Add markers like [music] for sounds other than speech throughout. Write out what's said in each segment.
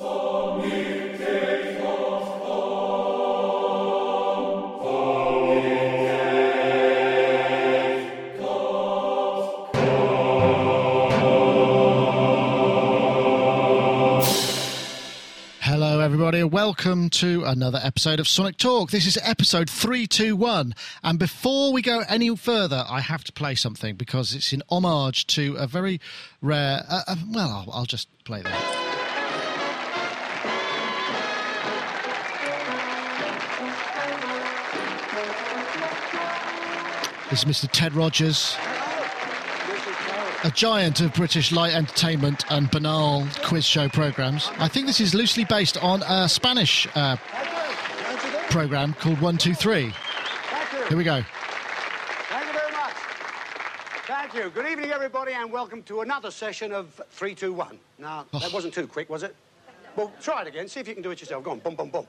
Hello, everybody, and welcome to another episode of Sonic Talk. This is episode 321. And before we go any further, I have to play something because it's in homage to a very rare. Uh, uh, well, I'll, I'll just play that. Is Mr. Ted Rogers, a giant of British light entertainment and banal quiz show programs. I think this is loosely based on a Spanish uh, program called One Two Three. Here we go. Thank you very much. Thank you. Good evening, everybody, and welcome to another session of 321. Now, that wasn't too quick, was it? Well, try it again. See if you can do it yourself. Go on. Boom, boom, boom.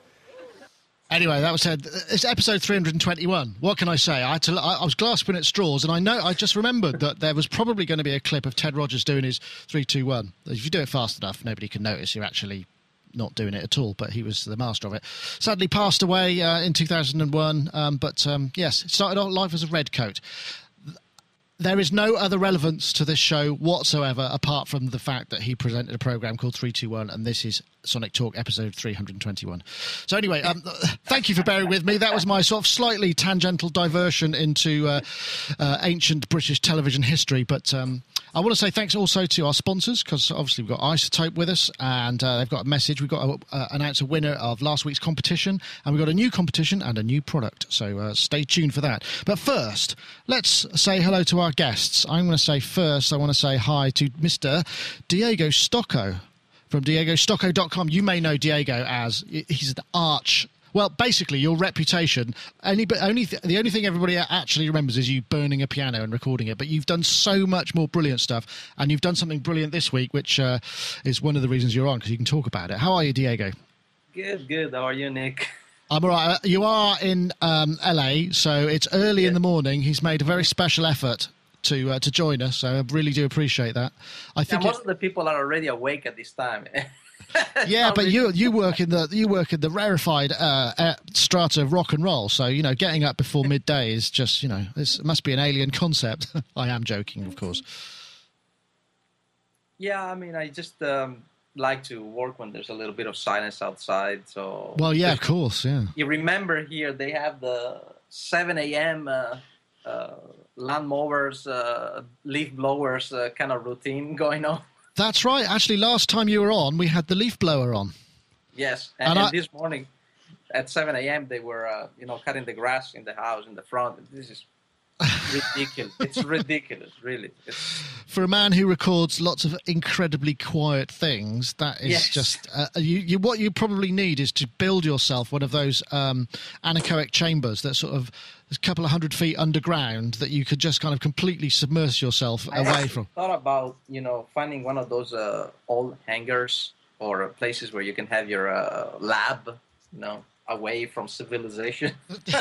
Anyway, that was said. It's episode 321. What can I say? I, to, I, I was grasping at straws, and I know I just remembered that there was probably going to be a clip of Ted Rogers doing his 321. If you do it fast enough, nobody can notice you're actually not doing it at all, but he was the master of it. Sadly, passed away uh, in 2001, um, but um, yes, started off life as a redcoat. There is no other relevance to this show whatsoever apart from the fact that he presented a program called 321, and this is Sonic Talk episode 321. So, anyway, um, thank you for bearing with me. That was my sort of slightly tangential diversion into uh, uh, ancient British television history, but. Um, I want to say thanks also to our sponsors because obviously we've got iZotope with us and uh, they've got a message. We've got to uh, announce a winner of last week's competition and we've got a new competition and a new product. So uh, stay tuned for that. But first, let's say hello to our guests. I'm going to say first, I want to say hi to Mr. Diego Stocco from diegostocco.com. You may know Diego as he's an arch well, basically, your reputation. Only, but only th- the only thing everybody actually remembers is you burning a piano and recording it. But you've done so much more brilliant stuff, and you've done something brilliant this week, which uh, is one of the reasons you're on because you can talk about it. How are you, Diego? Good, good. How are you, Nick? I'm all right. Uh, You are in um, LA, so it's early in the morning. He's made a very special effort to uh, to join us, so I really do appreciate that. I Yeah, think. most it- of the people are already awake at this time. [laughs] yeah, but Probably- you you work in the you work in the rarefied uh, strata of rock and roll. So you know, getting up before midday is just you know, this must be an alien concept. [laughs] I am joking, of course. yeah, I mean, I just um, like to work when there's a little bit of silence outside. So Well, yeah, of course, yeah. you remember here they have the 7 a.m. Uh, uh, lawnmowers, uh, leaf blowers uh, kind of routine [laughs] going on. That's right. Actually, last time you were on, we had the leaf blower on. Yes, and, And and I- this morning at 7 a.m. they were, uh, you know, cutting the grass in the house in the front. This is ridiculous. [laughs] it's ridiculous, really. It's, For a man who records lots of incredibly quiet things, that is Yes. just uh, you, you. What you probably need is to build yourself one of those um, anechoic chambers that sort of a couple of hundred feet underground that you could just kind of completely submerge yourself I away from. thought about you know finding one of those uh, old hangars or places where you can have your uh, lab, you know, away from civilization. [laughs]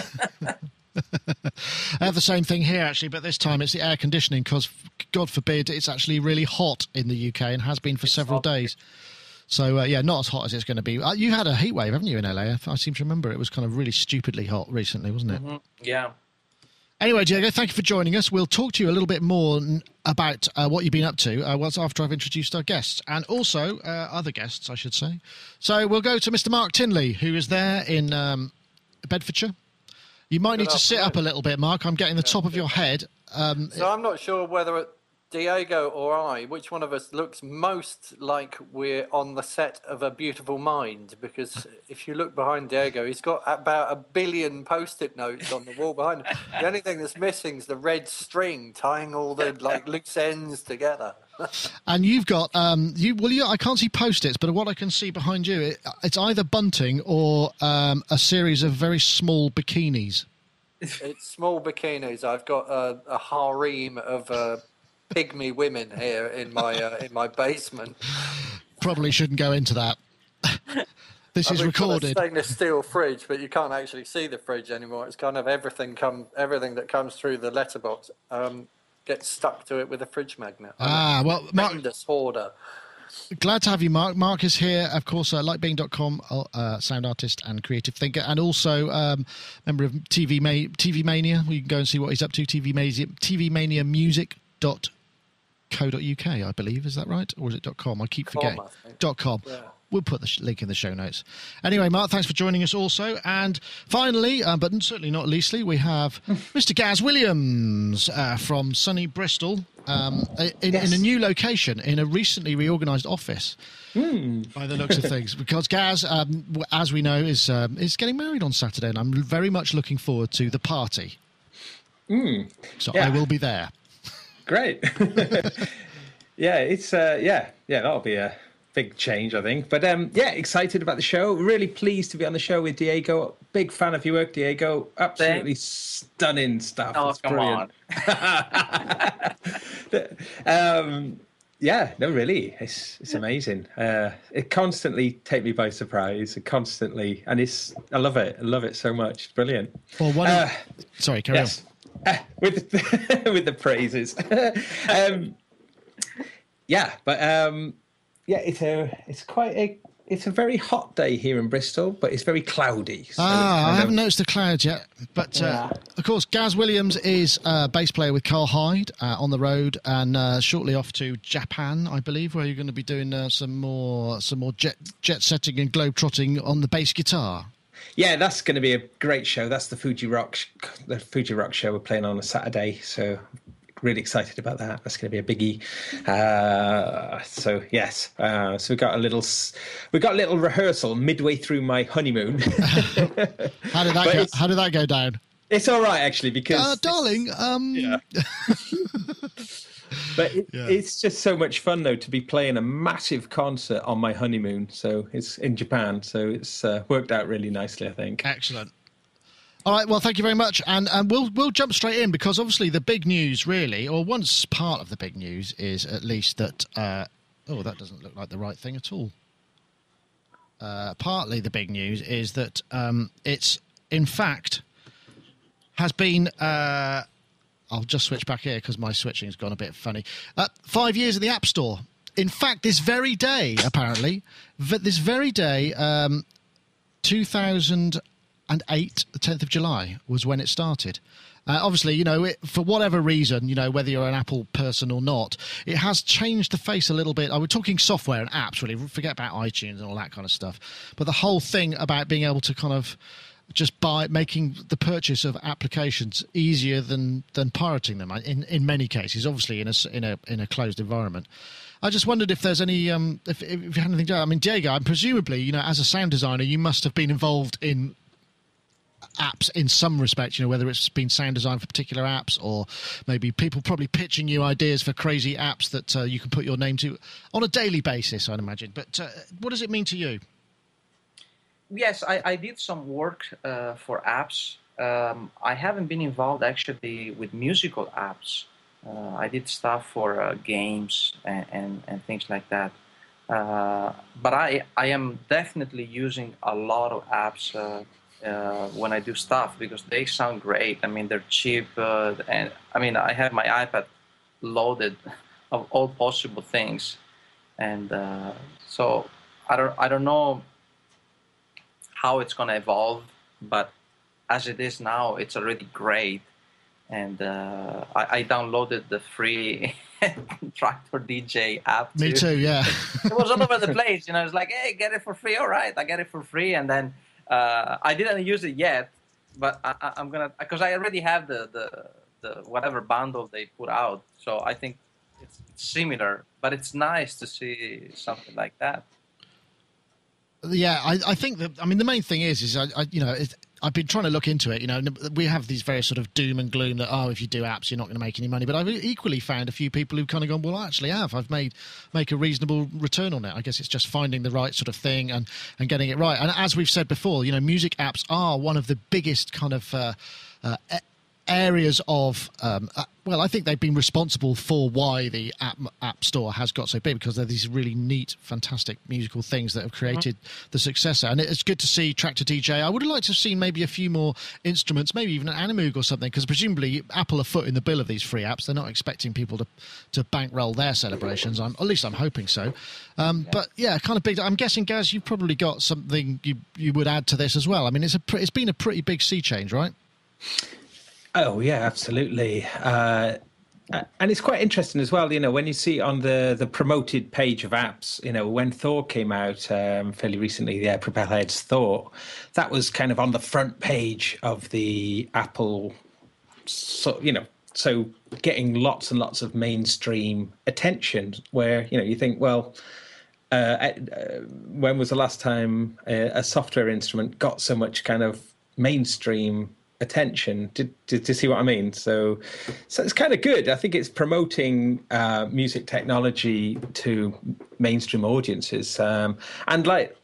I have the same thing here actually, but this time it's the air conditioning because, God forbid, it's actually really hot in the UK and has been for several hot. days. So uh, yeah, not as hot as it's going to be. Uh, you had a heat wave, haven't you, in LA? I, I seem to remember it was kind of really stupidly hot recently, wasn't it? Mhm. Yeah. Anyway, Diego, thank you for joining us. We'll talk to you a little bit more n- about uh, what you've been up to uh, once after I've introduced our guests and also uh, other guests, I should say. So we'll go to Mr. Mark Tinley, who is there in um, Bedfordshire. You might need to sit up a little bit, Mark. I'm getting the top of your head. Um, So I'm not sure whether Diego or I, which one of us looks most like we're on the set of A Beautiful Mind, because if you look behind Diego, he's got about a billion post-it notes on the wall behind him. The only thing that's missing is the red string tying all the like loose ends together. [laughs] And you've got um, you well, you, I can't see post-its, but what I can see behind you, it, it's either bunting or um, a series of very small bikinis. It's small bikinis. I've got a, a harem of uh, pygmy women here in my uh, in my basement. Probably shouldn't go into that. [laughs] this is We've got a recorded. stainless steel fridge, but you can't actually see the fridge anymore. It's kind of everything come everything that comes through the letterbox um, gets stuck to it with a fridge magnet. Ah, well, Mark, tremendous hoarder. Glad to have you, Mark. Mark is here, of course, uh, likebeing.com, uh, sound artist and creative thinker, and also um, member of TV, Ma- TV Mania. You can go and see what he's up to. TV Mania, tvmaniamusic.co.uk, I believe. Is that right? Or is it .com? I keep Com, forgetting. I. Dot .com. Yeah. We'll put the sh- link in the show notes. Anyway, Mark, thanks for joining us also. And finally, uh, but certainly not leastly, we have [laughs] Mr. Gaz Williams uh, from sunny Bristol um, in, in a new location, in a recently reorganised office. By the looks of things, [laughs] because Gaz, um, as we know, is um, is getting married on Saturday, and I'm very much looking forward to the party. So I will be there. Great. [laughs] yeah, it's uh, yeah, yeah. That'll be a big change, I think. But um, yeah, excited about the show. Really pleased to be on the show with Diego. Big fan of your work, Diego. Absolutely stunning stuff. Oh, It's come brilliant. [laughs] um, yeah, no, really, it's it's amazing. Uh, it constantly take me by surprise. It constantly, and it's I love it. I love it so much. Brilliant. Well, one. Uh, sorry, carry Yes. Uh, [laughs] with the, [laughs] with the praises. [laughs] um, yeah, but um, yeah, it's a it's quite a it's a very hot day here in Bristol, but it's very cloudy. so Ah, I haven't noticed the clouds yet. But uh, of course, Gaz Williams is a bass player with Karl Hyde uh, on the road, and uh, shortly off to Japan, I believe, where you're going to be doing uh, some more some more jet jet setting and globe trotting on the bass guitar. Yeah, that's going to be a great show. That's the Fuji Rock sh- the Fuji Rock show we're playing on a Saturday. So really excited about that. That's going to be a biggie. Uh, so yes, uh, so we got a little we got a little rehearsal midway through my honeymoon. [laughs] [laughs] How did that go? How did that go down? it's all right actually because Uh, darling, um, Yeah. [laughs] But it, Yeah. it's just so much fun though to be playing a massive concert on my honeymoon. So it's in Japan, so it's uh, worked out really nicely, I think. Excellent. All right. Well, thank you very much, and and we'll we'll jump straight in because obviously the big news, really, or once part of the big news is at least that. Uh, oh, that doesn't look like the right thing at all. Uh, partly the big news is that um, it's in fact has been. Uh, I'll just switch back here because my switching's gone a bit funny. Uh, five years in the App Store. In fact, this very day, apparently, this very day, um, 2008, the 10th of July, was when it started. Uh, obviously, you know, it, for whatever reason, you know, whether you're an Apple person or not, it has changed the face a little bit. I was talking software and apps, really. Forget about iTunes and all that kind of stuff. But the whole thing about being able to kind of just by making the purchase of applications easier than than pirating them in in many cases obviously in a in a in a closed environment. I just wondered if there's any um if, if you had anything to I mean Diego I'm presumably you know as a sound designer you must have been involved in apps in some respect you know whether it's been sound design for particular apps or maybe people probably pitching you ideas for crazy apps that uh, you can put your name to on a daily basis I'd imagine. But uh, what does it mean to you Yes, I, I did some work uh, for apps. Um, I haven't been involved actually with musical apps. Uh, I did stuff for uh, games and, and, and things like that. Uh, but I, I am definitely using a lot of apps uh, uh, when I do stuff because they sound great. I mean, they're cheap. And I mean, I have my iPad loaded of all possible things. And so I don't, I don't know how it's going to evolve, but as it is now, it's already great. And uh, I, I downloaded the free [laughs] Traktor DJ app. me too yeah [laughs] It was all over the place. You know, it's like, hey, get it for free. All right, I get it for free. And then uh, I didn't use it yet, but I, I, I'm gonna because I already have the, the the whatever bundle they put out. So I think it's similar, but it's nice to see something like that. Yeah, I, I think that. I mean, the main thing is, is I, I you know, I've been trying to look into it. You know, we have these various sort of doom and gloom that oh, if you do apps, you're not going to make any money. But I've equally found a few people who've kind of gone, well, I actually have. I've made make a reasonable return on it. I guess it's just finding the right sort of thing and and getting it right. And as we've said before, you know, music apps are one of the biggest kind of. Uh, uh, areas of um, uh, well, I think they've been responsible for why the app app store has got so big because they're these really neat, fantastic musical things that have created mm-hmm. the successor. And it's good to see Traktor DJ. I would have liked to have seen maybe a few more instruments, maybe even an Animoog or something, because presumably Apple are foot in the bill of these free apps. They're not expecting people to to bankroll their celebrations. I'm, at least I'm hoping so. Um, yeah. But yeah, kind of big. I'm guessing, Gaz, you've probably got something you you would add to this as well. I mean, it's a it's been a pretty big sea change, right? Oh yeah, absolutely. Uh, and it's quite interesting as well. You know, when you see on the the promoted page of apps, you know, when Thor came out um, fairly recently, the yeah, Propellerhead's Thor, that was kind of on the front page of the Apple. So you know, so getting lots and lots of mainstream attention. Where you know you think, well. Uh, uh, when was the last time a, a software instrument got so much kind of mainstream attention. Did, did you see what I mean? So, so it's kind of good. I think it's promoting uh, music technology to mainstream audiences, um, and like,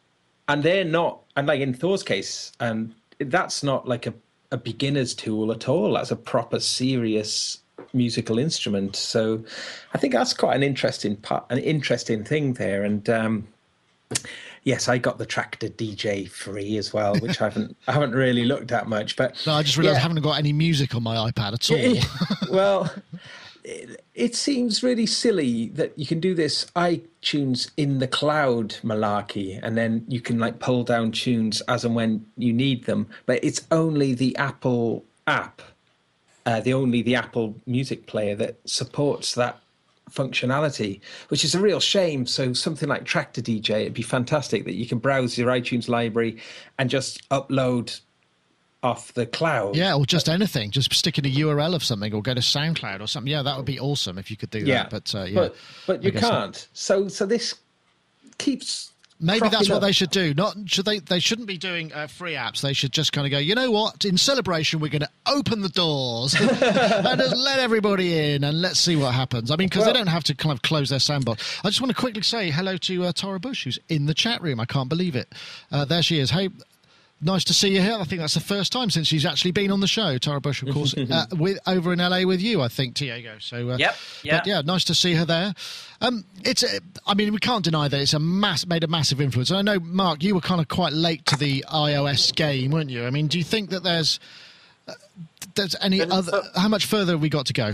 and they're not, and like in Thor's case, and that's not like a, a beginner's tool at all. That's a proper serious musical instrument. So, I think that's quite an interesting part, an interesting thing there, and. Um, yes, I got the Traktor DJ free as well, which I haven't I haven't really looked at much. But no, I just realised yeah. I haven't got any music on my iPad at all. [laughs] well, it, it, seems really silly that you can do this iTunes in the cloud malarkey, and then you can like pull down tunes as and when you need them. But it's only the Apple app. Uh, the only the Apple Music player that supports that functionality, which is a real shame. So something like Traktor DJ, it'd be fantastic that you can browse your iTunes library and just upload off the cloud. Yeah, or just anything. Just stick in a URL of something or go to SoundCloud or something. Yeah, that would be awesome if you could do yeah. that. But uh, yeah, but, but you can't. So so this keeps Maybe that's what they should do. Not should they? They shouldn't be doing uh, free apps. They should just kind of go. You know what? In celebration, we're going to open the doors [laughs] and let everybody in, and let's see what happens. I mean, because well, they don't have to kind of close their sandbox. I just want to quickly say hello to uh, Tara Busch, who's in the chat room. I can't believe it. Uh, there she is. Hey, nice to see you here. I think that's the first time since she's actually been on the show. Tara Busch, of course, [laughs] uh, with over in LA with you, I think, Diego. So, uh, yep, yeah, yeah, nice to see her there. Um, it's, uh, I mean, we can't deny that it's a mass made a massive influence. And I know, Mark, you were kind of quite late to the iOS game, weren't you? I mean, do you think that there's uh, there's any other? How much further have we got to go?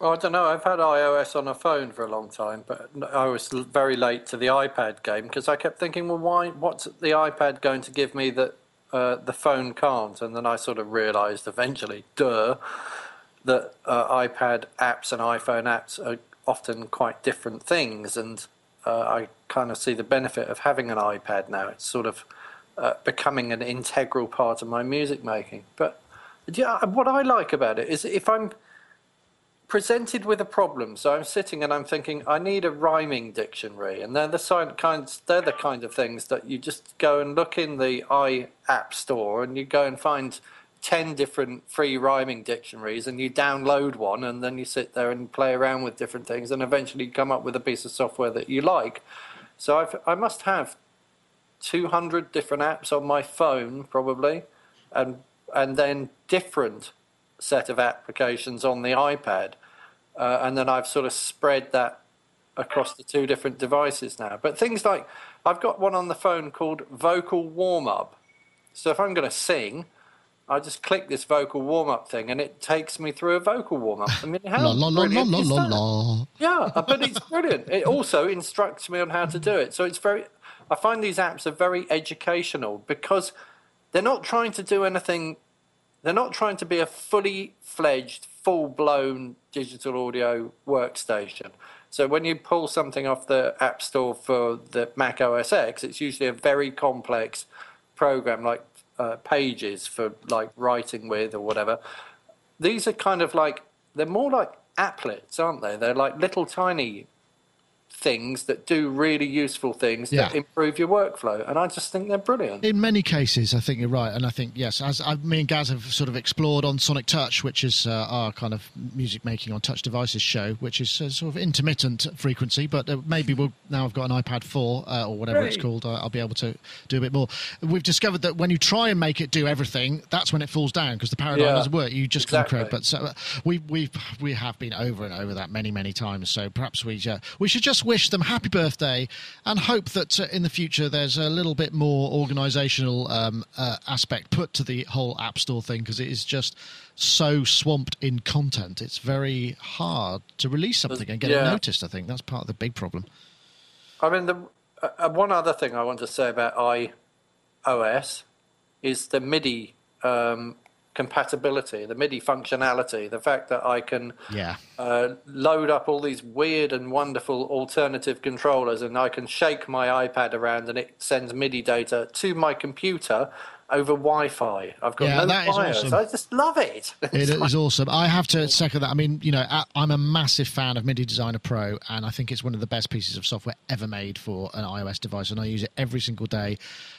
Well, I don't know. I've had iOS on a phone for a long time, but I was very late to the iPad game because I kept thinking, well, why? What's the iPad going to give me that uh, the phone can't? And then I sort of realised eventually, duh, that uh, iPad apps and iPhone apps are often quite different things, and uh, I kind of see the benefit of having an iPad now. It's sort of uh, becoming an integral part of my music making. But yeah, what I like about it is if I'm presented with a problem. So I'm sitting and I'm thinking, I need a rhyming dictionary, and they're the kinds, they're the kind of things that you just go and look in the i app store, and you go and find ten different free rhyming dictionaries, and you download one, and then you sit there and play around with different things, and eventually come up with a piece of software that you like. So I've, I must have 200 different apps on my phone probably, and and then different set of applications on the iPad, uh, and then I've sort of spread that across the two different devices now. But things like I've got one on the phone called Vocal Warm Up. So if I'm going to sing, I just click this vocal warm up thing, and it takes me through a vocal warm up. I mean, [laughs] how la, la, brilliant la, la, la, Yeah, but it's brilliant. It also instructs me on how to do it. So it's very. I find these apps are very educational because they're not trying to do anything they're not trying to be a fully fledged, full blown digital audio workstation. So when you pull something off the App Store for the Mac OS X, it's usually a very complex program like uh, Pages for like writing with or whatever. These are kind of like they're more like applets, aren't they? They're like little tiny things that do really useful things that improve your workflow, and I just think they're brilliant. In many cases, I think you're right, and I think yes, as I, me and Gaz have sort of explored on Sonic Touch, which is uh, our kind of music making on touch devices show, which is uh, sort of intermittent frequency, but uh, maybe we'll now I've got an iPad 4 uh, or whatever it's called, uh, I'll be able to do a bit more. We've discovered that when you try and make it do everything, that's when it falls down because the paradigm Yeah, doesn't work. You just can't create. exactly. But so uh, we we we have been over and over that many many times. So perhaps we uh, we should just wish them happy birthday and hope that uh, in the future there's a little bit more organisational um, uh, aspect put to the whole App Store thing because it is just so swamped in content. It's very hard to release something and get it noticed. I think that's part of the big problem. I mean, the uh, uh, one other thing I want to say about iOS is the MIDI um, compatibility, the MIDI functionality, the fact that I can Yeah. uh, load up all these weird and wonderful alternative controllers, and I can shake my iPad around, and it sends MIDI data to my computer over Wi-Fi. I've got Yeah, no that is wires. awesome. I just love it. [laughs] It It's awesome. I have to second that. I mean, you know, I'm a massive fan of MIDI Designer Pro, and I think it's one of the best pieces of software ever made for an iOS device, and I use it every single day.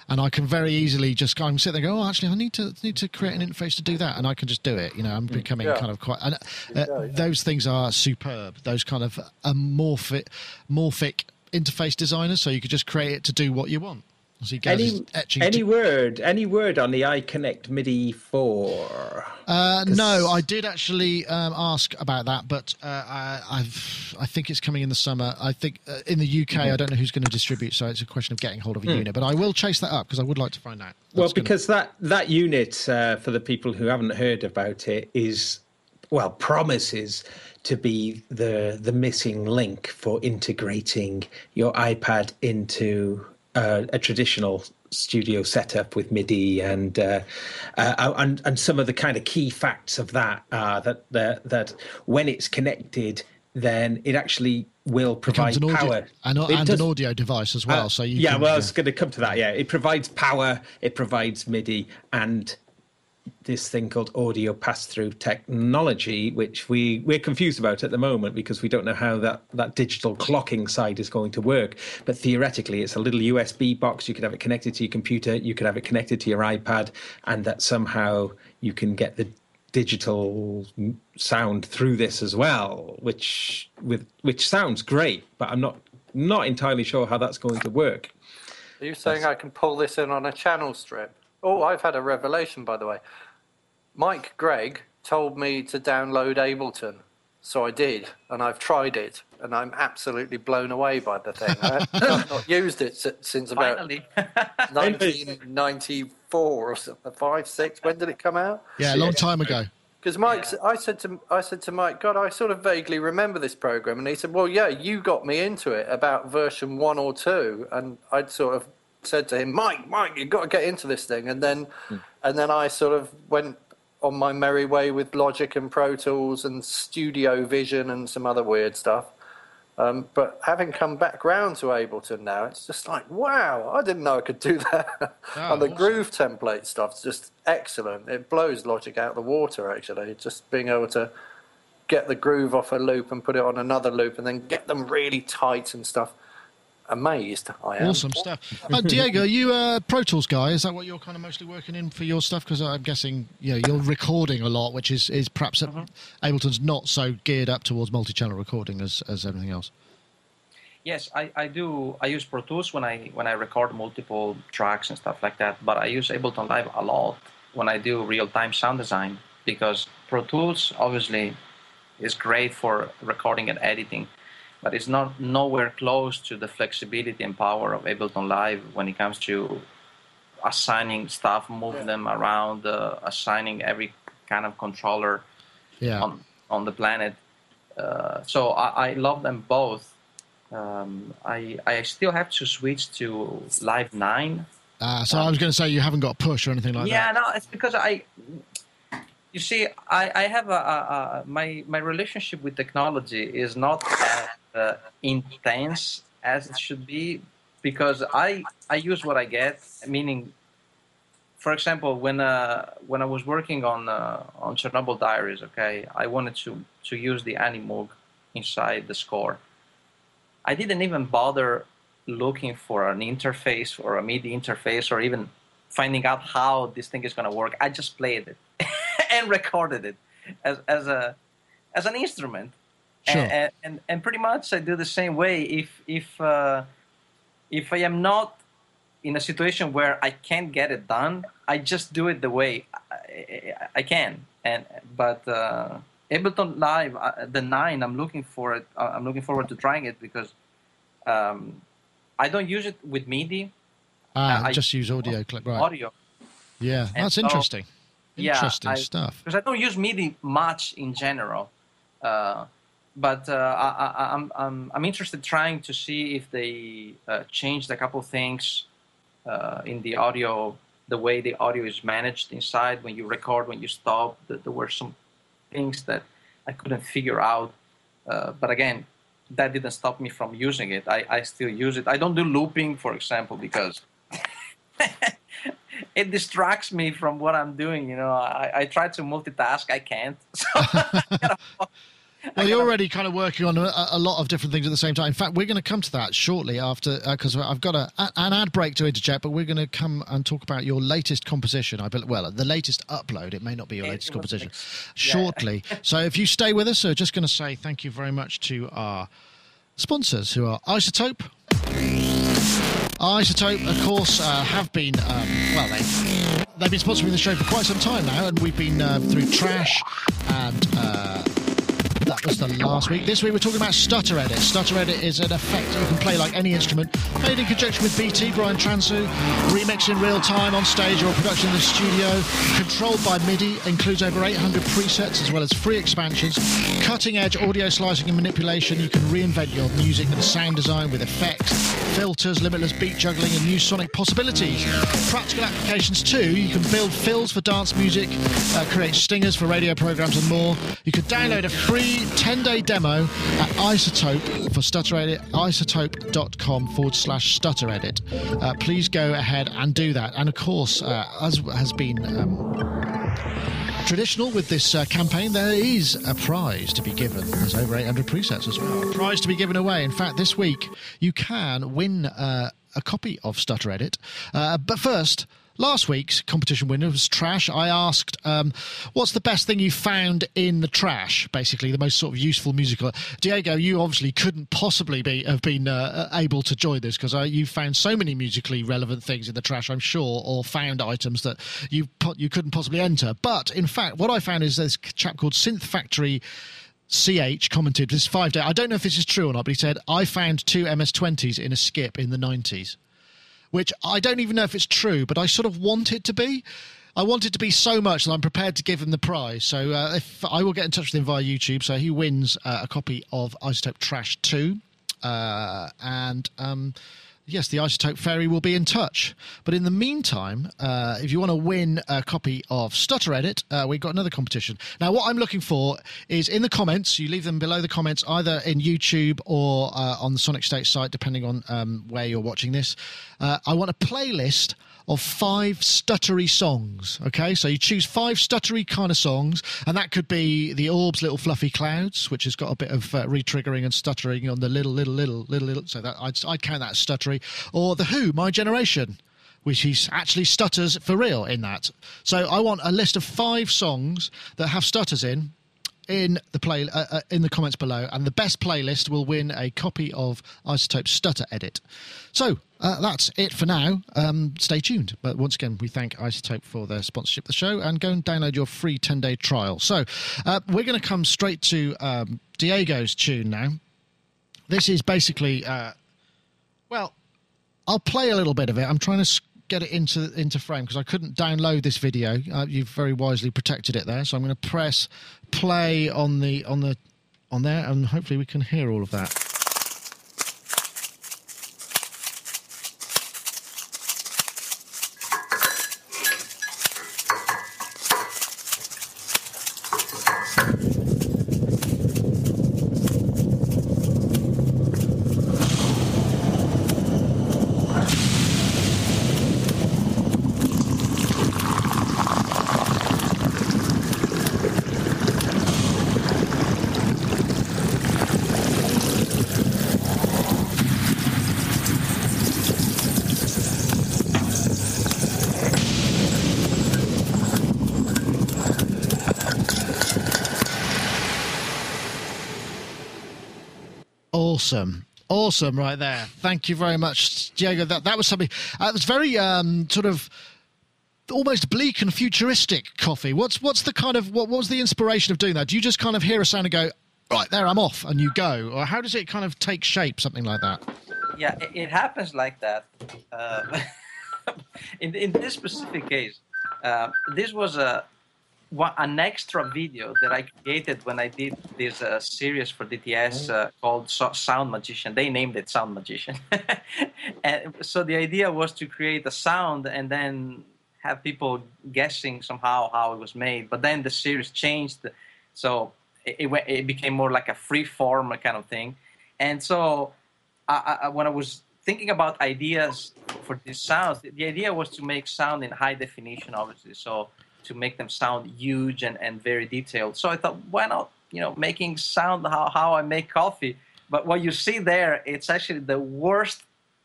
And I can very easily just go and sit there and go, oh, actually, I need to need to create an interface to do that, and I can just do it. You know, I'm becoming Yeah. kind of quite. And, uh, Those things are superb. Those kind of amorphic, morphic interface designers, so you could just create it to do what you want. So you guys Any, any word, any word on the iConnect MIDI 4? Uh, no, I did actually um, ask about that, but uh, I, I've, I think it's coming in the summer. I think uh, in the UK, Mm-hmm. I don't know who's going to distribute, so it's a question of getting hold of a unit. But I will chase that up because I would like to find out. Well, That's gonna- because that that unit, uh, for the people who haven't heard about it, is well promises to be the the missing link for integrating your iPad into uh, a traditional studio setup with MIDI and uh, uh, and and some of the kind of key facts of that are that that, that when it's connected, then it actually will provide an audio, power. and, and does- an audio device as well. uh, so you yeah, can, well, I uh, was going to come to that. Yeah, it provides power, it provides MIDI, and this thing called audio pass-through technology, which we we're confused about at the moment because we don't know how that that digital clocking side is going to work. But theoretically, it's a little USB box. You could have it connected to your computer. You could have it connected to your iPad, and that somehow you can get the digital sound through this as well, which with which sounds great. But I'm not not entirely sure how that's going to work. Are you saying I can pull this in on a channel strip? Oh, I've had a revelation, by the way. Mike Gregg told me to download Ableton, so I did, and I've tried it, and I'm absolutely blown away by the thing. I- [laughs] I've not used it since about Finally. [laughs] 1994 or something, five, six. When did it come out? yeah, a long time ago. Because Mike, I said to I said to Mike, God, I sort of vaguely remember this program, and he said, Well, yeah, you got me into it about version one or two, and I'd sort of said to him, Mike, Mike, you've got to get into this thing, and then, and then I sort of went on my merry way with Logic and Pro Tools and Studio Vision and some other weird stuff. Um, but having come back round to Ableton now, it's just like, wow, I didn't know I could do [laughs] that. Oh, and the awesome. groove template stuff's just excellent. It blows Logic out of the water, actually. Just being able to get the groove off a loop and put it on another loop and then get them really tight and stuff. Amazed I am. Awesome stuff. Uh, [laughs] Diego, are you a Pro Tools guy? Is that what you're kind of mostly working in for your stuff? Because I'm guessing you know, you're recording a lot, which is, is perhaps Uh-huh. Ableton's not so geared up towards multi-channel recording as, as everything else. Yes, I, I do. I use Pro Tools when I when I record multiple tracks and stuff like that. But I use Ableton Live a lot when I do real time sound design because Pro Tools obviously is great for recording and editing, but it's not nowhere close to the flexibility and power of Ableton Live when it comes to assigning stuff, move them around, uh, assigning every kind of controller Yeah. on on the planet. Uh, so I, I love them both. Um, I I still have to switch to Live Nine. Uh, so I was going to say you haven't got a push or anything like yeah, that. Yeah, no, it's because I. You see, I, I have a, a, a my my relationship with technology is not as uh, intense as it should be because I I use what I get. Meaning, for example, when uh, when I was working on uh, on Chernobyl Diaries, okay, I wanted to to use the Animoog inside the score. I didn't even bother looking for an interface or a MIDI interface or even finding out how this thing is going to work. I just played it [laughs] and recorded it as, as a as an instrument. Sure. And, and, and pretty much I do the same way. If if uh, if I am not in a situation where I can't get it done, I just do it the way I, I can. And but uh, Ableton Live, uh, the nine, I'm looking for it. Uh, I'm looking forward to trying it because um, I don't use it with MIDI. Ah, I- just use audio clip, right? Audio. Yeah, And that's so- interesting. Yeah, Interesting I- stuff. because I don't use MIDI much in general. Uh, but uh, I, I, I'm, I'm, I'm interested trying to see if they uh, changed a couple things uh, in the audio, the way the audio is managed inside when you record, when you stop. Th- There were some things that I couldn't figure out. Uh, but again, that didn't stop me from using it. I, I still use it. I don't do looping, for example, because [laughs] it distracts me from what I'm doing. You know, I, I try to multitask, I can't. [laughs] So [laughs] Well, you're already kind of working on a, a lot of different things at the same time. In fact, we're going to come to that shortly after, because I've got a, an ad break to interject, but we're going to come and talk about your latest composition. I well, the latest upload. It may not be your latest composition. Shortly. so if you stay with us, so just going to say thank you very much to our sponsors, who are iZotope. iZotope, of course, uh, have been um, well. They they've been sponsoring the show for quite some time now, and we've been uh, through Trash and. That was the last week. This week we're talking about Stutter Edit. Stutter Edit is an effect you can play like any instrument, made in conjunction with BT, Brian Transeau, remix in real time on stage or production in the studio, controlled by MIDI, includes over 800 presets as well as free expansions, cutting edge audio slicing and manipulation. You can reinvent your music and sound design with effects, filters, limitless beat juggling, and new sonic possibilities. Practical applications too. You can build fills for dance music, uh, create stingers for radio programs, and more. You can download a free 10 day demo at iZotope for Stutter Edit, izotope.com forward slash stutter edit. Uh, please go ahead and do that. And of course, uh, as has been. Um, Traditional with this uh, campaign, there is a prize to be given. There's over 800 presets as well. A prize to be given away. In fact, this week you can win uh, a copy of Stutter Edit. Uh, but first, last week's competition winner was Trash. I asked, um, what's the best thing you found in the trash? Basically, the most sort of useful musical. Diego, you obviously couldn't possibly be have been uh, able to join this because uh, you found so many musically relevant things in the trash, I'm sure, or found items that you you couldn't possibly enter. But in fact, what I found is this chap called Synth Factory. CH commented this five day. I don't know if this is true or not, but he said I found two MS20s in a skip in the 90s which I don't even know if it's true, but I sort of want it to be. I want it to be so much that I'm prepared to give him the prize. So uh, if I will get in touch with him via YouTube, so he wins uh, a copy of iZotope Trash Two, uh, and um, yes, the iZotope Fairy will be in touch. But in the meantime, uh, if you want to win a copy of Stutter Edit, uh, we've got another competition. Now, what I'm looking for is in the comments, you leave them below the comments, either in YouTube or uh, on the Sonic State site, depending on um, where you're watching this. Uh, I want a playlist of five stuttery songs. Okay, so you choose five stuttery kind of songs, and that could be the Orbs' Little Fluffy Clouds, which has got a bit of uh, re-triggering and stuttering on the little, little, little, little, little. So that I'd, I'd count that as stuttery. Or the Who, My Generation. Which he actually stutters for real in that. So I want a list of five songs that have stutters in, in the play uh, uh, in the comments below, and the best playlist will win a copy of iZotope Stutter Edit. So uh, that's it for now. Um, stay tuned. But once again, we thank iZotope for their sponsorship of the show, and go and download your free ten day trial. So uh, we're going to come straight to um, Diego's tune now. This is basically, uh, well, I'll play a little bit of it. I'm trying to get it into into frame because I couldn't download this video. Uh, you've very wisely protected it there, so I'm going to press play on the on the on there, and hopefully we can hear all of that. Awesome. Awesome, right there. Thank you very much, Diego. That that was something. That was very um, sort of almost bleak and futuristic coffee. What's what's the kind of what, what was the inspiration of doing that? Do you just kind of hear a sound and go, right there, I'm off, and you go, or how does it kind of take shape, something like that? Yeah, it, it happens like that. Uh, [laughs] in in this specific case, uh, this was a one, an extra video that I created when I did this uh, series for DTS uh, called so- Sound Magician. They named it Sound Magician. [laughs] and so the idea was to create a sound and then have people guessing somehow how it was made. But then the series changed, so it, it, went, it became more like a free form kind of thing. And so I, I, when I was thinking about ideas for these sounds, the idea was to make sound in high definition, obviously. So to make them sound huge and, and very detailed. So I thought, why not, you know, making sound how, how I make coffee. But what you see there, it's actually the worst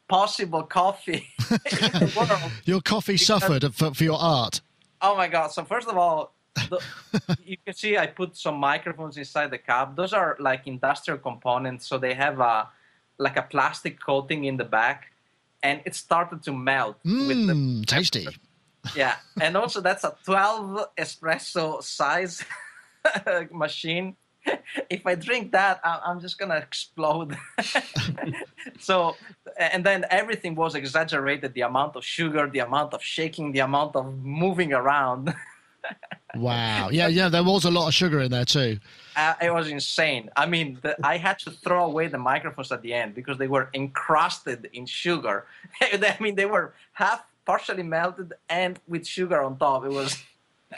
possible coffee [laughs] in the world. [laughs] Your coffee suffered for, for your art. Oh my god! So first of all, the, [laughs] you can see I put some microphones inside the cup. Those are like industrial components, so they have a like a plastic coating in the back, and it started to melt. with the, Mmm, tasty. Yeah, and also that's a 12 espresso size [laughs] machine. If I drink that, I'm just gonna explode. [laughs] so, and then everything was exaggerated: the amount of sugar, the amount of shaking, the amount of moving around. [laughs] Wow. Yeah, yeah, there was a lot of sugar in there too. Uh, it was insane. I mean, the, I had to throw away the microphones at the end because they were encrusted in sugar. I mean, they were half partially melted and with sugar on top. It was. [laughs]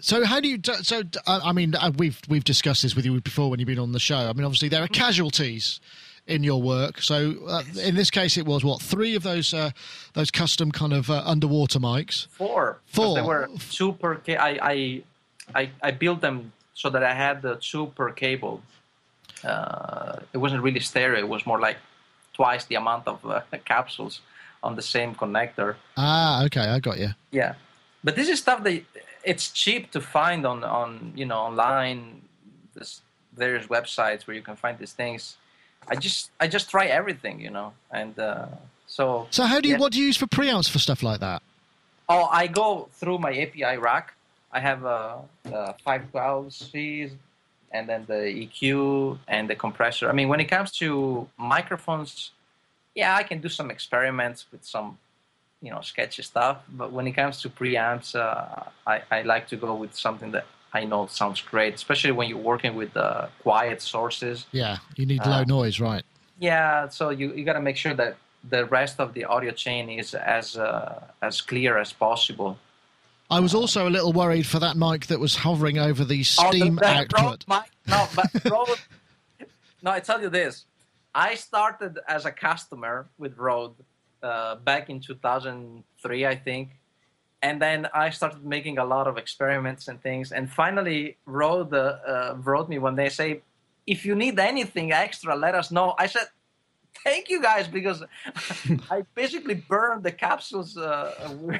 So how do you? So I mean, uh, we've we've discussed this with you before when you've been on the show. I mean, obviously there are casualties in your work. So uh, in this case, it was what three of those uh, those custom kind of uh, underwater mics. Four. because They were two per. Ca- I, I, I, I built them so that I had the two per cable. Uh, it wasn't really stereo. It was more like twice the amount of uh, [laughs] capsules on the same connector. Ah, okay, I got you. Yeah, but this is stuff that it's cheap to find on on you know online. There's various websites where you can find these things. I just I just try everything, you know, and uh, so. So how do you? Yeah. What do you use for preamps for stuff like that? Oh, I go through my API rack. I have a, a 512Cs and then the EQ and the compressor. I mean, when it comes to microphones, yeah, I can do some experiments with some, you know, sketchy stuff. But when it comes to preamps, uh, I, I like to go with something that I know sounds great, especially when you're working with uh, quiet sources. Yeah, you need low Uh, noise, right? Yeah, so you, you got to make sure that the rest of the audio chain is as uh, as clear as possible. I was also a little worried for that mic that was hovering over the Oh, the- steam the output. Mic- no, but [laughs] no, I tell you this. I started as a customer with Rode uh, back in 2003, I think. And then I started making a lot of experiments and things. And finally, Rode uh, uh, wrote me when they say, if you need anything extra, let us know. I said, thank you guys, because [laughs] I basically burned the capsules uh,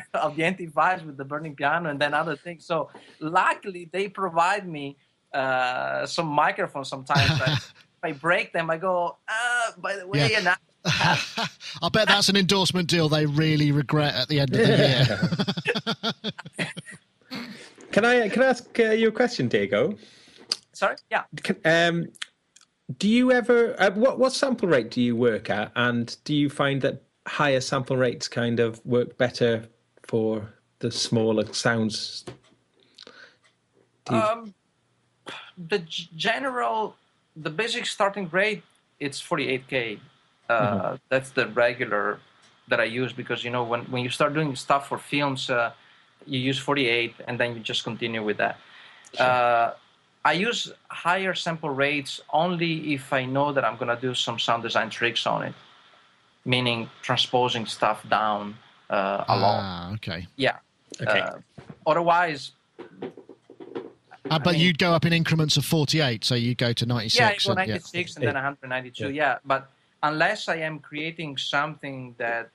[laughs] of the NT5s with the burning piano and then other things. So luckily, they provide me uh, some microphones sometimes. [laughs] I, if I break them, I go, uh, by the way, Yeah. and I, [laughs] I bet that's an endorsement deal they really regret at the end of the year. [laughs] Can I can I ask uh, you a question, Diego? sorry, yeah. Can, um, do you ever uh, what what sample rate do you work at, and do you find that higher sample rates kind of work better for the smaller sounds? You- Um, the g- general, the basic starting rate, it's 48k. Uh, That's the regular that I use because you know when when you start doing stuff for films, uh, you use 48 and then you just continue with that. Uh, I use higher sample rates only if I know that I'm gonna do some sound design tricks on it, meaning transposing stuff down uh, a lot. ah, okay. Yeah. Okay. Uh, otherwise, Uh, but mean- you'd go up in increments of 48, so you'd go to 96. Yeah, I go and- 96 and then 192. Yeah. but unless I am creating something that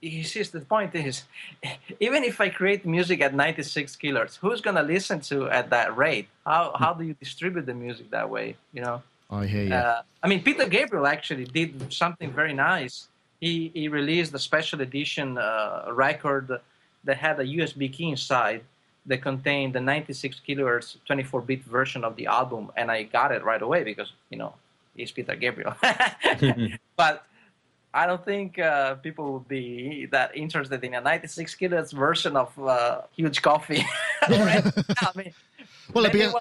you see, the point is, [laughs] even if I create music at 96 kilohertz, who's gonna listen to at that rate? How how do you distribute the music that way? You know? I hear you. Uh, I mean, Peter Gabriel actually did something very nice. He he released a special edition uh, record that had a USB key inside that contained the 96 kilohertz 24-bit version of the album, and I got it right away because you know he's Peter Gabriel. [laughs] [laughs] but I don't think uh, people would be that interested in a 96 kilohertz version of uh, Huge Coffee. [laughs] I mean, well, it'd be a,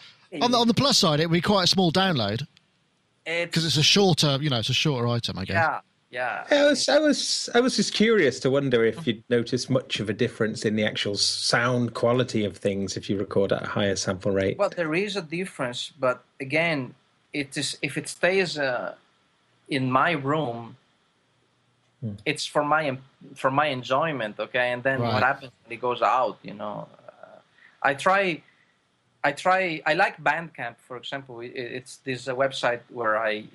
on the on the plus side, it would be quite a small download because it's, it's, a shorter, you know, it's a shorter item, I guess. Yeah. Yeah. I was, I was, I was just curious to wonder if you'd notice much of a difference in the actual sound quality of things if you record at a higher sample rate. Well, there is a difference, but again, it is if it stays uh, in my room, hmm. it's for my for my enjoyment, okay. And then right. what happens when it goes out, you know? Uh, I try. I try. I like Bandcamp, for example. It's this website where I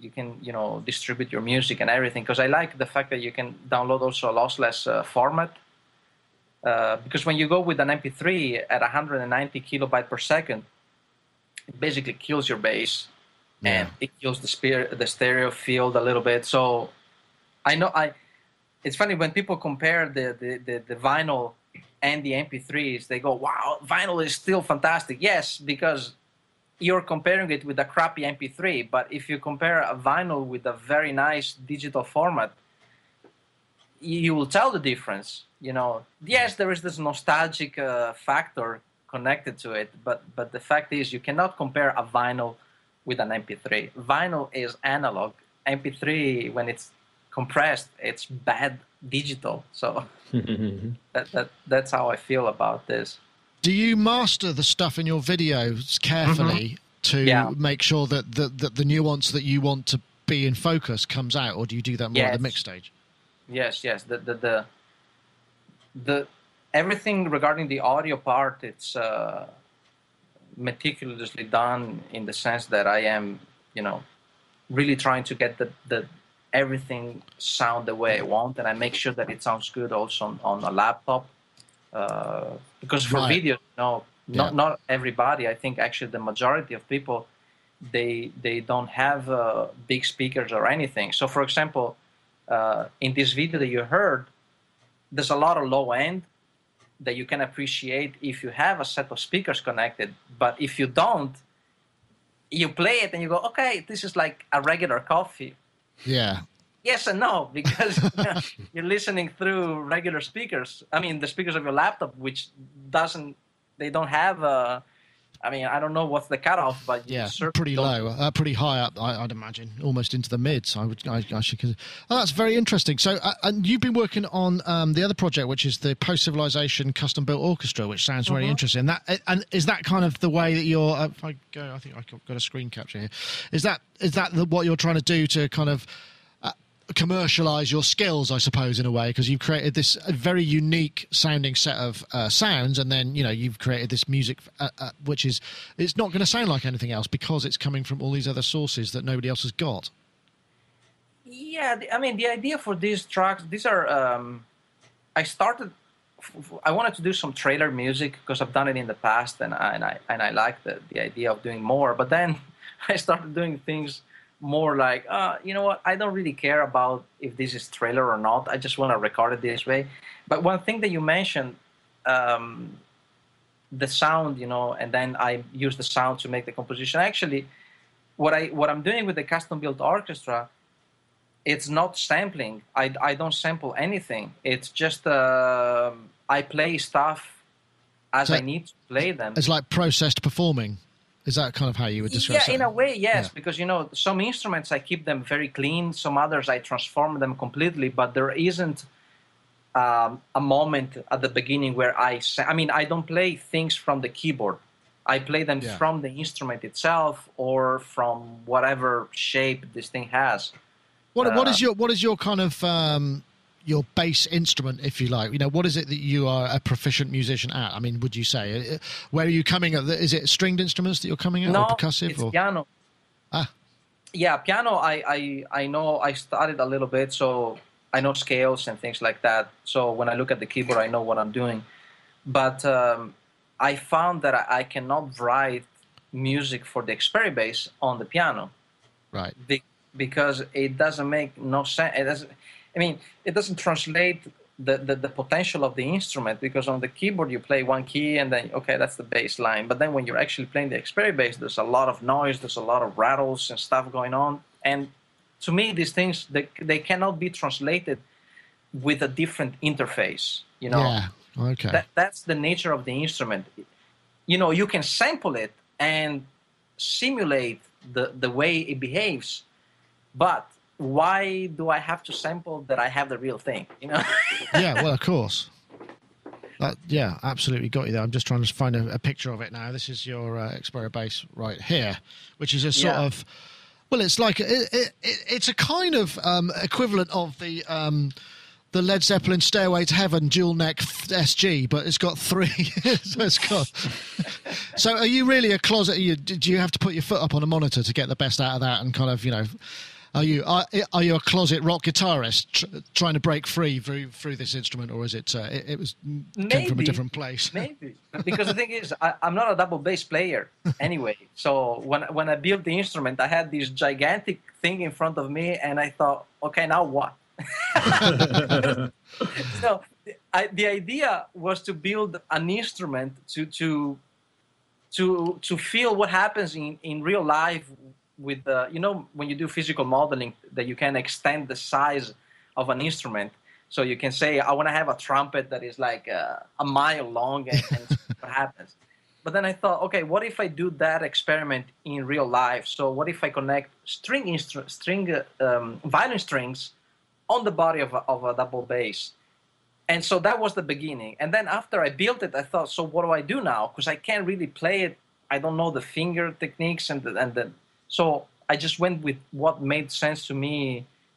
you can you know distribute your music and everything because I like the fact that you can download also a lossless uh, format. Uh, because when you go with an MP3 at 190 kilobyte per second, it basically kills your bass yeah. and it kills the, the stereo field a little bit. So I know I. It's funny when people compare the, the, the, the vinyl and the MP3s, they go, "Wow, vinyl is still fantastic." Yes, because you're comparing it with a crappy MP3, but if you compare a vinyl with a very nice digital format, you will tell the difference. You know, yes, there is this nostalgic uh, factor connected to it, but but the fact is, you cannot compare a vinyl with an MP3. Vinyl is analog. MP3, when it's compressed, it's bad digital. So [laughs] that, that that's how I feel about this. Do you master the stuff in your videos carefully mm-hmm. to yeah. make sure that the, that the nuance that you want to be in focus comes out, or do you do that more yes. at the mix stage? Yes, yes. The, the the the, everything regarding the audio part, it's uh, meticulously done in the sense that I am, you know, really trying to get the the everything sound the way I want, and I make sure that it sounds good also on, on a laptop uh, because for right. video, no, not yeah. not everybody. I think actually the majority of people they they don't have uh, big speakers or anything. So for example, uh, in this video that you heard, there's a lot of low end that you can appreciate if you have a set of speakers connected. But if you don't, you play it and you go, okay, this is like a regular coffee. Yeah yes and no because [laughs] you're listening through regular speakers i mean the speakers of your laptop which doesn't they don't have a I mean, I don't know what's the cutoff, but yeah, pretty low, uh, pretty high up. I, would imagine, almost into the mids. I would, I, I should. Oh, that's very interesting. So, uh, and you've been working on um, the other project, which is the post civilization custom built orchestra, which sounds very uh-huh. interesting. That and is that kind of the way that you're? Uh, I go, I think I've got a screen capture here. Is that is that the, what you're trying to do to kind of commercialize your skills, I suppose, in a way, because you've created this very unique sounding set of uh, sounds, and then you know you've created this music, uh, uh, which is it's not going to sound like anything else because it's coming from all these other sources that nobody else has got. Yeah, I mean, the idea for these tracks, these are. Um, I started. I wanted to do some trailer music because I've done it in the past, and I and I, and I like the the idea of doing more. But then [laughs] I started doing things more like, uh, you know what, I don't really care about if this is trailer or not. I just want to record it this way. But one thing that you mentioned, um, the sound, you know, and then I use the sound to make the composition. Actually, what I what I'm doing with the custom built orchestra, it's not sampling. I, I don't sample anything. It's just uh, I play stuff as so I need to play them. It's like processed performing. Is that kind of how you would describe? It? Yeah, in a way, yes. Yeah. Because you know, some instruments I keep them very clean. Some others I transform them completely. But there isn't um, a moment at the beginning where I. Say, I mean, I don't play things from the keyboard. I play them yeah. from the instrument itself or from whatever shape this thing has. What uh, What is your What is your kind of um, your bass instrument, if you like. You know, what is it that you are a proficient musician at? I mean, would you say uh, where are you coming at? Is it stringed instruments that you're coming at, no, or percussive? it's or? piano. Ah, yeah, piano. I, I I know. I started a little bit, so I know scales and things like that. So when I look at the keyboard, I know what I'm doing. But um, I found that I, I cannot write music for the Experibass on the piano. Right. Be- because it doesn't make no sense. It doesn't. I mean, it doesn't translate the, the, the potential of the instrument because on the keyboard you play one key and then okay that's the bass line but then when you're actually playing the Experibass there's a lot of noise there's a lot of rattles and stuff going on and to me these things they, they cannot be translated with a different interface you know Yeah. Okay. that, that's the nature of the instrument you know you can sample it and simulate the, the way it behaves but why do i have to sample that i have the real thing you know [laughs] yeah, well, of course. Uh, yeah, absolutely got you there. I'm just trying to find a, a picture of it now. This is your uh, Experibass right here, which is a sort Yeah. of, well, it's like it, it, it, it's a kind of um, equivalent of the um, the Led Zeppelin Stairway to Heaven dual neck SG, but it's got three. [laughs] so it's got. [laughs] so, are you really a closet? You, do you have to put your foot up on a monitor to get the best out of that, and kind of, you know? Are you are, are you a closet rock guitarist tr- trying to break free through through this instrument, or is it uh, it, it was came from a different place? [laughs] Maybe because the thing is, I, I'm not a double bass player [laughs] anyway. So when when I built the instrument, I had this gigantic thing in front of me, and I thought, okay, now what? [laughs] so I, the idea was to build an instrument to to to to feel what happens in in real life with the you know when you do physical modeling that you can extend the size of an instrument. So you can say i want to have a trumpet that is like uh, a mile long and, and [laughs] what happens. But then i thought okay what if i do that experiment in real life? So what if i connect string instru- string uh, um, violin strings on the body of a, of a double bass? And so that was the beginning. And then after i built it i thought so what do i do now? Because i can't really play it. I don't know the finger techniques and the, and the so i just went with what made sense to me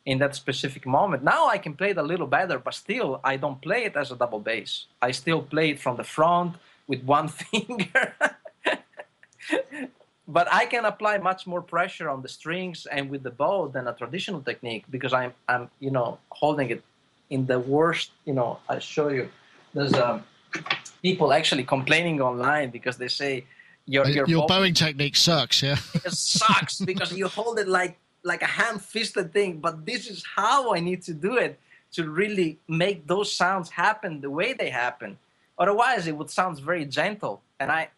in that specific moment now i can play it a little better but still i don't play it as a double bass i still play it from the front with one [laughs] finger but I can apply much more pressure on the strings and with the bow than a traditional technique because I'm, I'm you know, holding it in the worst, you know, I'll show you. There's um, people actually complaining online because they say your, your, Your bow bowing technique sucks. Yeah. [laughs] It sucks because you hold it like, like a hand-fisted thing, but this is how I need to do it to really make those sounds happen the way they happen. Otherwise, it would sound very gentle, and I,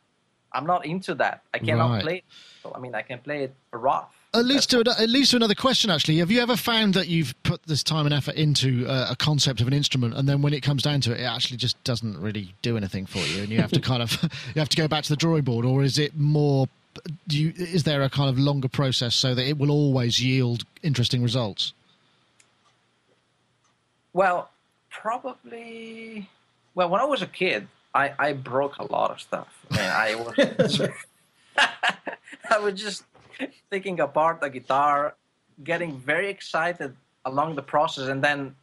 I'm not into that. I cannot Right. play. It. So, I mean, I can play it rough. At least to at least to another question. Actually, have you ever found that you've put this time and effort into uh, a concept of an instrument, and then when it comes down to it, it actually just doesn't really do anything for you, and you have to kind of [laughs] you have to go back to the drawing board, or is it more? Do you, is there a kind of longer process so that it will always yield interesting results? Well, probably. Well, when I was a kid, I, I broke a lot of stuff. I mean, I was. [laughs] [laughs] I was just [laughs] taking apart the guitar, getting very excited along the process, and then,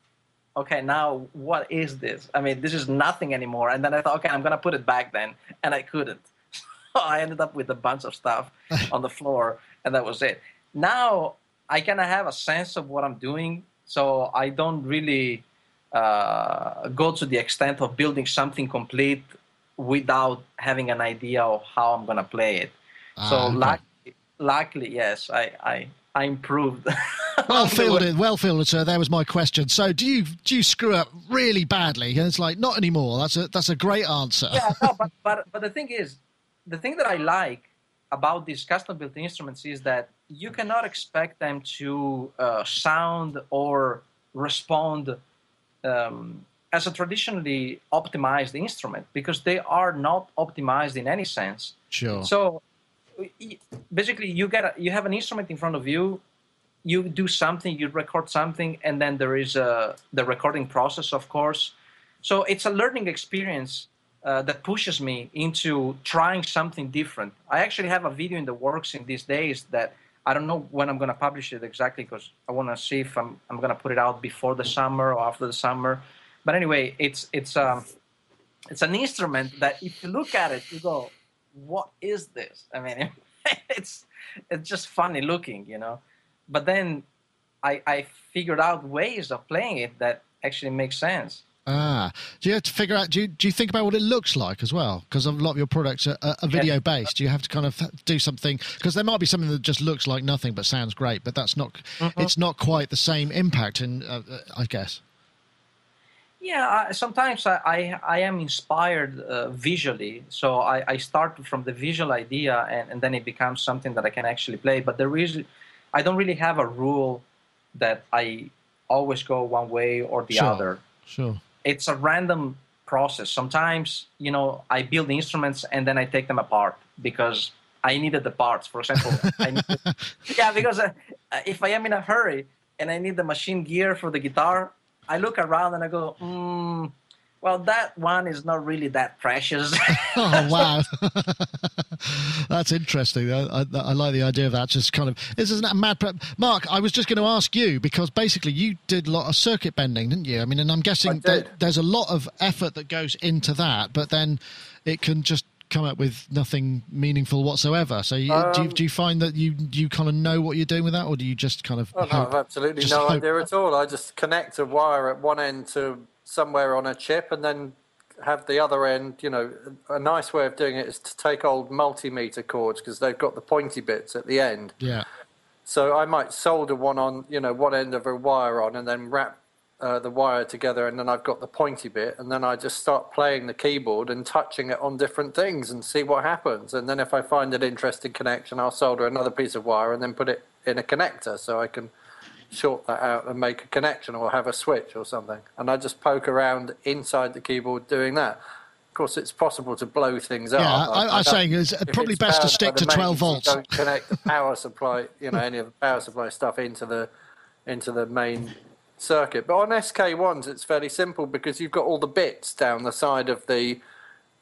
okay, now what is this? I mean, this is nothing anymore. And then I thought, okay, I'm gonna put it back then, and I couldn't. [laughs] So I ended up with a bunch of stuff [laughs] on the floor, and that was it. Now I kind of have a sense of what I'm doing, so I don't really uh, go to the extent of building something complete without having an idea of how I'm gonna play it. so Ah, okay. luckily, luckily, yes, I I, I improved. [laughs] Well on the way. fielded, well fielded, sir. There was my question. So, do you do you screw up really badly? And it's like not anymore. That's a that's a great answer. yeah, no, but, [laughs] but but the thing is, the thing that I like about these custom built instruments is that you cannot expect them to uh, sound or respond um, as a traditionally optimized instrument because they are not optimized in any sense. Sure. So basically, you get a, you have an instrument in front of you. You do something, you record something, and then there is uh the recording process, of course. So it's a learning experience uh, that pushes me into trying something different. I actually have a video in the works in these days that I don't know when I'm going to publish it exactly because I want to see if I'm, I'm going to put it out before the summer or after the summer. But anyway, it's it's um it's an instrument that if you look at it, you go, "What is this?" I mean, [laughs] it's it's just funny looking, you know. But then I I figured out ways of playing it that actually make sense. Ah, do you have to figure out? Do you, do you think about what it looks like as well? Because a lot of your products are, are video based. Do you have to kind of do something? Because there might be something that just looks like nothing but sounds great, but that's not. Mm-hmm. It's not quite the same impact, in uh, uh I guess. Yeah, sometimes I, I, I am inspired uh, visually, so I, I start from the visual idea, and, and then it becomes something that I can actually play. But there is, I don't really have a rule that I always go one way or the sure. other. Sure it's a random process. Sometimes, you know, I build instruments and then I take them apart because I needed the parts. For example, needed, [laughs] yeah, because uh, if I am in a hurry and I need the machine gear for the guitar, I look around and I go, mm, well, that one is not really that precious. [laughs] oh wow, [laughs] that's interesting. I, I, I, like the idea of that. Just kind of this isn't a mad. Pre- Mark, I was just going to ask you because basically you did a lot of circuit bending, didn't you? I mean, and I'm guessing that there's a lot of effort that goes into that, but then it can just come up with nothing meaningful whatsoever. So, you, um, do, you, um, do, you, find that you you kind of know what you're doing with that, or do you just kind of? Oh, no, I've absolutely no hope? idea at all. I just connect a wire at one end to somewhere on a chip and then have the other end, you know, a nice way of doing it is to take old multimeter cords because they've got the pointy bits at the end. Yeah. So I might solder one on, you know, one end of a wire on and then wrap uh, the wire together and then I've got the pointy bit and then I just start playing the keyboard and touching it on different things and see what happens. And then if I find an interesting connection, I'll solder another piece of wire and then put it in a connector so I can – short that out and make a connection or have a switch or something. And I just poke around inside the keyboard doing that. Of course, it's possible to blow things yeah, up. I, I, I saying it's probably it's best to stick to 12 volts. Don't connect the power supply, you know, any of the power supply stuff into the into the main circuit. But on SK1s, it's fairly simple because you've got all the bits down the side of the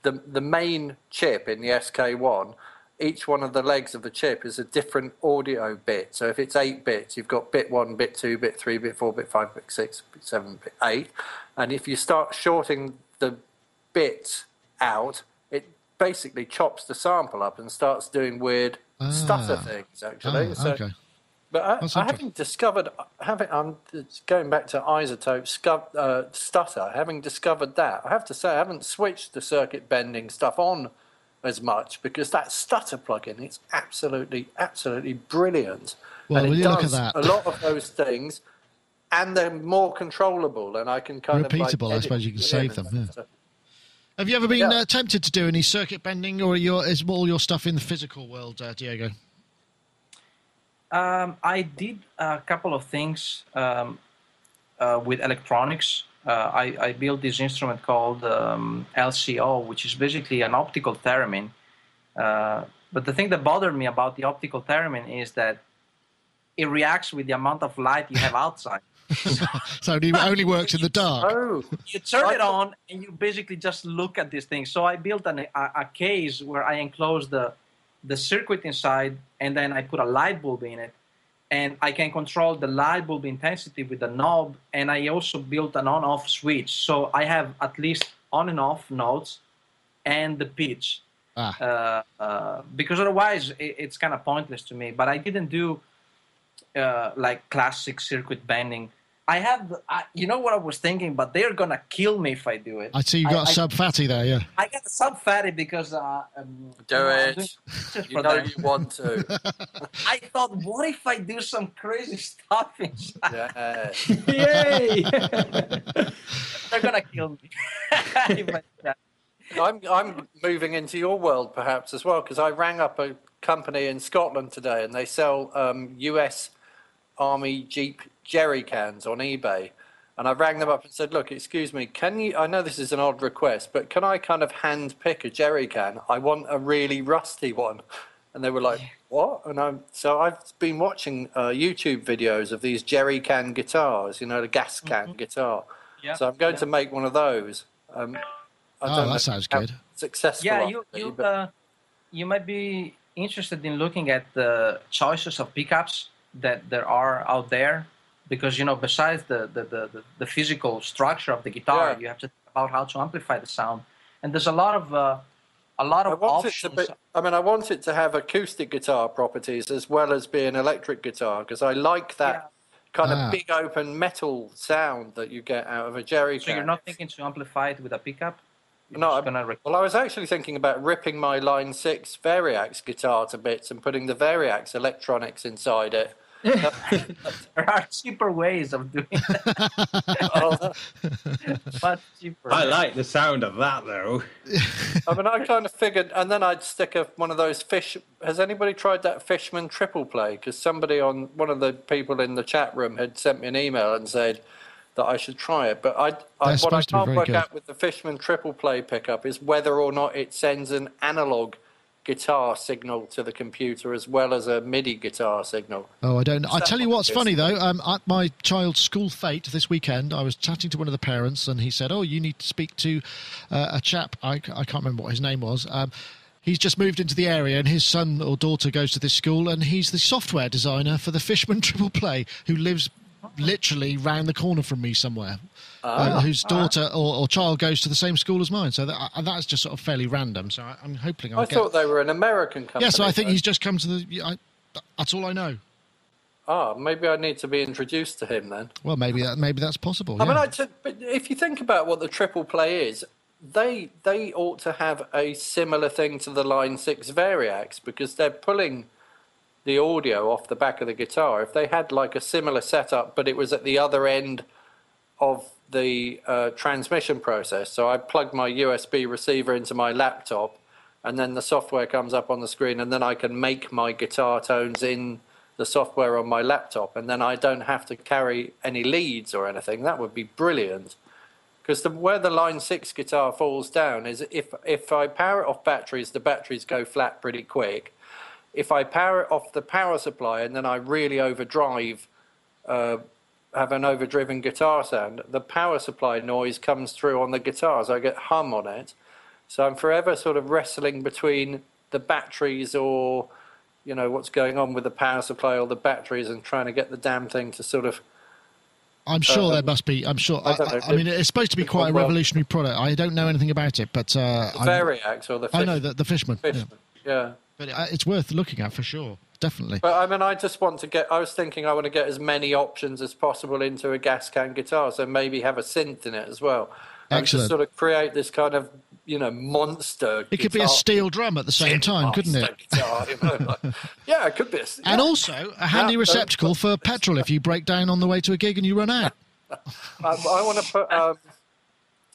the the main chip in the SK1 each one of the legs of the chip is a different audio bit. So if it's eight bits, you've got bit one, bit two, bit three, bit four, bit five, bit six, bit seven, bit eight. And if you start shorting the bits out, it basically chops the sample up and starts doing weird ah. stutter things, actually. Ah, so, okay. But I, I having discovered, having I'm going back to iZotope uh, stutter, having discovered that, I have to say I haven't switched the circuit bending stuff on as much because that stutter plugin is absolutely, absolutely brilliant. Well, and it does a lot of those things, and they're more controllable, and I can kind repeatable. of like I suppose you can save them. Yeah. Have you ever been yeah. uh, tempted to do any circuit bending, or your, is all your stuff in the physical world, uh, Diego? Um, I did a couple of things um, uh, with electronics. Uh, I, I, built this instrument called um, LCO, which is basically an optical theremin. Uh, but the thing that bothered me about the optical theremin is that it reacts with the amount of light you have outside. [laughs] so it only works in the dark. Oh, you turn it on and you basically just look at this thing. So I built an, a, a case where I enclosed the the circuit inside, and then I put a light bulb in it, and I can control the light bulb intensity with the knob. And I also built an on-off switch, so I have at least on and off notes and the pitch. Ah. Uh, uh, because otherwise, it, it's kind of pointless to me. But I didn't do uh, like classic circuit bending I have, I, you know what I was thinking, but they're gonna kill me if I do it. I see you got I, a Sub Phatty there, yeah. I got a Sub Phatty because uh, um, do you it. you know them. you want to. [laughs] I thought, what if I do some crazy stuff inside? Yeah. [laughs] Yay! [laughs] they're gonna kill me. I'm I'm moving into your world perhaps as well because I rang up a company in Scotland today and they sell um, U.S. Army Jeep jerry cans on eBay. And I rang them up and said, "Look, excuse me, can you? I know this is an odd request, but can I kind of hand pick a jerry can? I want a really rusty one." And they were like, "What?" And I'm so I've been watching uh, YouTube videos of these jerry can guitars, you know, the gas can mm-hmm. guitar. Yeah. So I'm going yeah. to make one of those. Um, oh, that sounds good. Successful. Yeah, you you, uh, you might be interested in looking at the choices of pickups that there are out there because you know besides the the, the, the physical structure of the guitar yeah. you have to think about how to amplify the sound and there's a lot of uh, a lot of I want options. It to be, I mean, I want it to have acoustic guitar properties as well as being electric guitar because I like that kind Ah. of big open metal sound that you get out of a jerry So you're not thinking to amplify it with a pickup? You're No, I'm- gonna rec- Well, I was actually thinking about ripping my Line 6 Variax guitar to bits and putting the Variax electronics inside it. [laughs] there are cheaper ways of doing that. [laughs] Oh, Much cheaper. I like the sound of that though. [laughs] I mean, I kind of figured, and then I'd stick a, one of those fish. Has anybody tried that Fishman triple play? Because somebody on one of the people in the chat room had sent me an email and said that I should try it. But I, I what I supposed to be can't work good. out with the Fishman triple play pickup is whether or not it sends an analog guitar signal to the computer as well as a MIDI guitar signal. Oh, I don't. I tell you what's funny though. Um, at my child's school fete this weekend, I was chatting to one of the parents, and he said, "Oh, you need to speak to uh, a chap. I, I can't remember what his name was." Um, He's just moved into the area, and his son or daughter goes to this school, and he's the software designer for the Fishman [laughs] Triple Play, who lives literally round the corner from me somewhere. uh, whose daughter or, or child goes to the same school as mine. So that, uh, that's just sort of fairly random. So I, I'm hoping I'll I get. thought they were an American company. yeah, so I think though. he's just come to the. I, that's all I know. Ah, maybe I need to be introduced to him then. Well, maybe that maybe that's possible. I mean. I t- but if you think about what the triple play is, they they ought to have a similar thing to the Line Six Variax because they're pulling the audio off the back of the guitar. If they had like a similar setup, but it was at the other end of the uh, transmission process, so I plug my USB receiver into my laptop, and then the software comes up on the screen, and then I can make my guitar tones in the software on my laptop, and then I don't have to carry any leads or anything. That would be brilliant. Because where the Line Six guitar falls down is if if I power it off batteries, the batteries go flat pretty quick. If I power it off the power supply and then I really overdrive, uh, have an overdriven guitar sound, the power supply noise comes through on the guitars. I get hum on it. So I'm forever sort of wrestling between the batteries or, you know, what's going on with the power supply or the batteries and trying to get the damn thing to sort of. I'm sure there must be. I'm sure. I, I. I, mean, it's supposed to be quite a revolutionary product. I don't know anything about it, but uh, The Variax or the I know that the Fishman. yeah. Fishman. Yeah. But it's worth looking at for sure. Definitely. But I mean, I just want to get. I was thinking I want to get as many options as possible into a gas can guitar, so maybe have a synth in it as well. And Excellent. just sort of create this kind of, you know, monster. It could be a steel drum at the same time, couldn't it? Guitar, you know, like- [laughs] yeah, it could be. A, And also a handy Yeah, receptacle for petrol if you break down on the way to a gig and you run out. [laughs] I, I want to put. Um,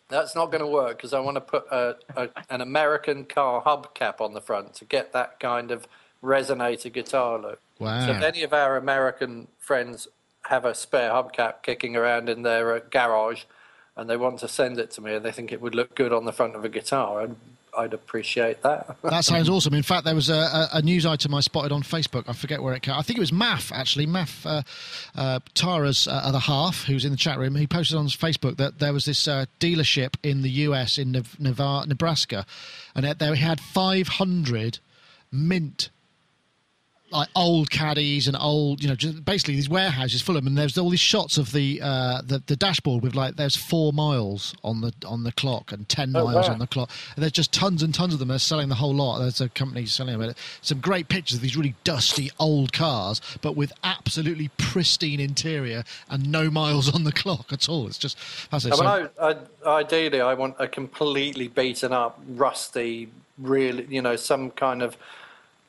that's not going to work because I want to put a, a, an American car hubcap on the front to get that kind of resonator guitar look. So if any of our American friends have a spare hubcap kicking around in their uh, garage and they want to send it to me and they think it would look good on the front of a guitar, I'd, I'd appreciate that. [laughs] That sounds awesome. In fact, there was a, a, news item I spotted on Facebook. I forget where it came. I think it was Maf actually. Maf, uh, uh, Tara's uh, other half, who's in the chat room. He posted on Facebook that there was this uh, dealership in the US in Nevada, Nebraska, and they had 500 mint like old caddies and old, you know, just basically these warehouses full of them. And there's all these shots of the uh, the, the dashboard with like there's four miles on the on the clock and ten Oh, miles wow. on the clock. And there's just tons and tons of them. They're selling the whole lot. There's a company selling them. Some great pictures of these really dusty old cars, but with absolutely pristine interior and no miles on the clock at all. It's just that's it. I So- mean, I, I, ideally, I want a completely beaten up, rusty, really, you know, some kind of,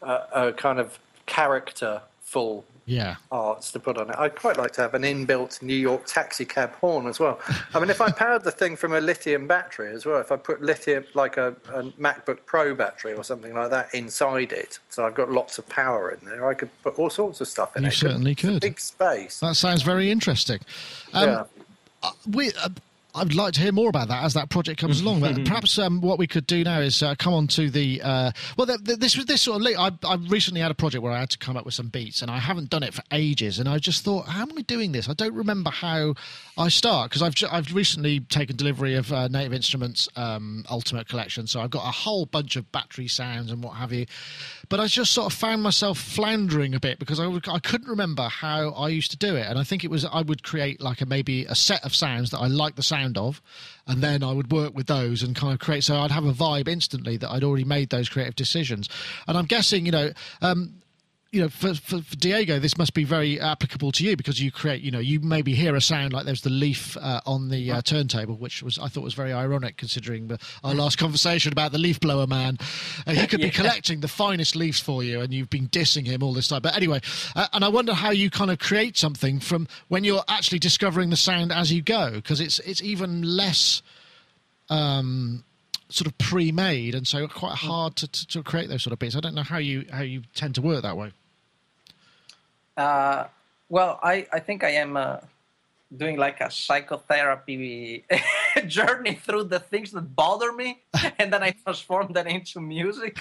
uh, a kind of characterful yeah. arts to put on it. I'd quite like to have an inbuilt New York taxi cab horn as well. I mean, if I powered the thing from a lithium battery as well, if I put lithium, like a, a MacBook Pro battery or something like that inside it, so I've got lots of power in there, I could put all sorts of stuff in You it. certainly I? It's a could. Big space. That sounds very interesting. Um, yeah. we, uh, I'd like to hear more about that as that project comes along. But [laughs] perhaps um, what we could do now is uh, come on to the uh, well. The, the, this was this sort of. I, I recently had a project where I had to come up with some beats, and I haven't done it for ages. And I just thought, how am I doing this? I don't remember how I start because I've ju- I've recently taken delivery of uh, Native Instruments um, Ultimate Collection, so I've got a whole bunch of battery sounds and what have you. But I just sort of found myself floundering a bit because I, I couldn't remember how I used to do it. And I think it was I would create like a maybe a set of sounds that I like the sound of, and then I would work with those and kind of create. So I'd have a vibe instantly that I'd already made those creative decisions. And I'm guessing, you know. Um, you know, for, for, for, Diego, this must be very applicable to you because you create, you know, you maybe hear a sound like there's the leaf uh, on the uh, turntable, which was I thought was very ironic considering the, our last conversation about the leaf blower man. Uh, he could [laughs] yeah. be collecting the finest leaves for you, and you've been dissing him all this time. But anyway, uh, and I wonder how you kind of create something from when you're actually discovering the sound as you go, because it's it's even less. Um, sort of pre-made and so quite hard to, to, to create those sort of bits. I don't know how you how you tend to work that way. Uh, well, I, I think I am uh, doing like a psychotherapy [laughs] journey through the things that bother me, [laughs] and then I transform that into music.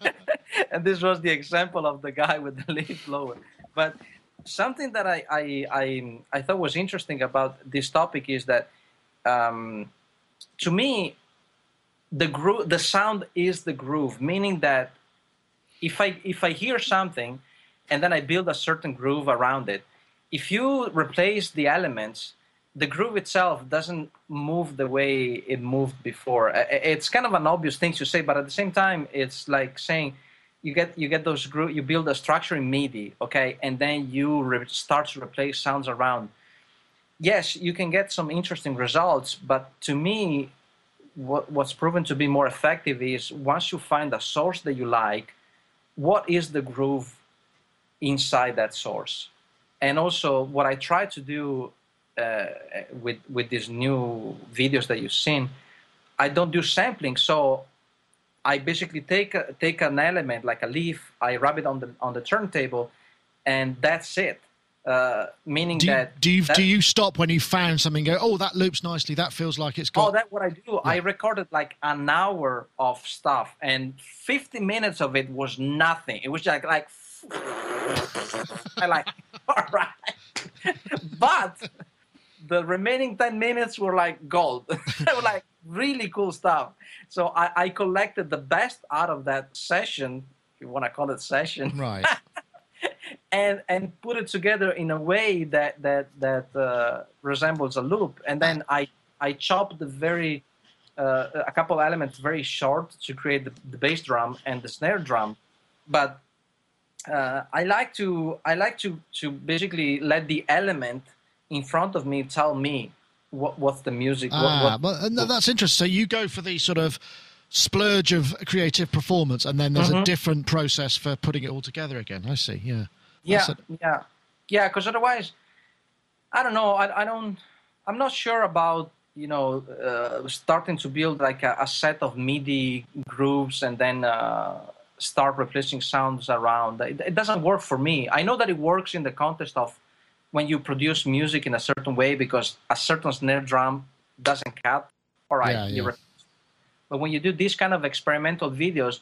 [laughs] and this was the example of the guy with the leaf blower. But something that I, I, I, I thought was interesting about this topic is that um, to me, the groove, the sound is the groove, meaning that if I if I hear something and then I build a certain groove around it. If you replace the elements, the groove itself doesn't move the way it moved before. It's kind of an obvious thing to say, but at the same time, it's like saying you get you get those groove, you build a structure in MIDI, okay, and then you re- start to replace sounds around. Yes, you can get some interesting results, but to me, what, what's proven to be more effective is once you find a source that you like, what is the groove inside that source. And also, what I try to do uh, with with these new videos that you've seen, I don't do sampling. So I basically take a, take an element like a leaf, I rub it on the on the turntable, and that's it. Uh, meaning do you, that do you that, do you stop when you found something? Go, oh, that loops nicely. That feels like it's got. Oh, that's what I do. Yeah. I recorded like an hour of stuff, and 50 minutes of it was nothing. It was like like [laughs] I like, [laughs] all right. [laughs] but the remaining 10 minutes were like gold. [laughs] they were like really cool stuff. So I, I, collected the best out of that session, if you want to call it session. Right. and and put it together in a way that that that uh, resembles a loop. And then I I chopped the very uh, a couple elements very short to create the, the bass drum and the snare drum. But uh, I like to I like to to basically let the element in front of me tell me what what's the music. Ah, what, what, well, that's interesting. So you go for the sort of splurge of creative performance, and then there's mm-hmm. a different process for putting it all together again. I see. Yeah. Yeah. Yeah. Yeah. Because otherwise, I don't know. I, I don't. I'm not sure about you know uh, starting to build like a, a, set of MIDI grooves and then. Uh, start replacing sounds around. It, it, doesn't work for me. I know that it works in the context of when you produce music in a certain way because a certain snare drum doesn't cut. All right, yeah, yeah. but when you do these kind of experimental videos,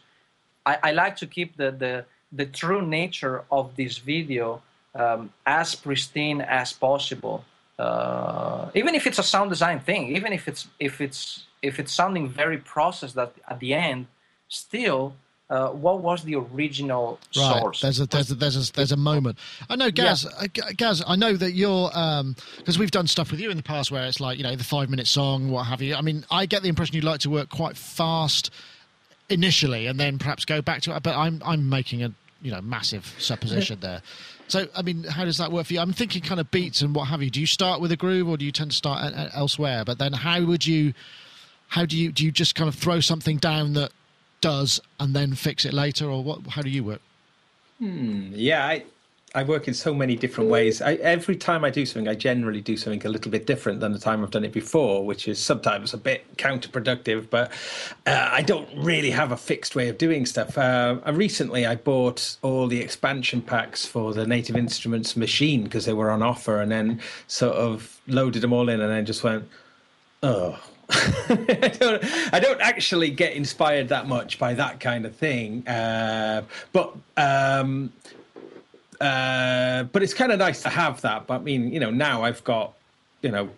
I, I, like to keep the, the the true nature of this video um, as pristine as possible. Uh, even if it's a sound design thing, even if it's if it's if it's sounding very processed that at the end, still uh, what was the original right. source? There's a there's a, there's a, there's a moment. I know, Gaz. Yeah. Uh, Gaz, I know that you're because um, we've done stuff with you in the past where it's like you know the five minute song, what have you. I mean, I get the impression you'd like to work quite fast initially and then perhaps go back to it. But I'm I'm making a you know massive supposition there. So, I mean, how does that work for you? I'm thinking kind of beats and what have you. Do you start with a groove or do you tend to start elsewhere? But then, how would you? How do you do? You just kind of throw something down that does and then fix it later, or what? How do you work? Hmm, yeah, I I work in so many different ways. I, every time I do something, I generally do something a little bit different than the time I've done it before, which is sometimes a bit counterproductive. But uh, I don't really have a fixed way of doing stuff. Uh, recently, I bought all the expansion packs for the Native Instruments machine because they were on offer, and then sort of loaded them all in, and then just went, oh I [laughs] don't. I don't actually get inspired that much by that kind of thing. Uh, but um, uh, but it's kind of nice to have that. But I mean, you know, now I've got you know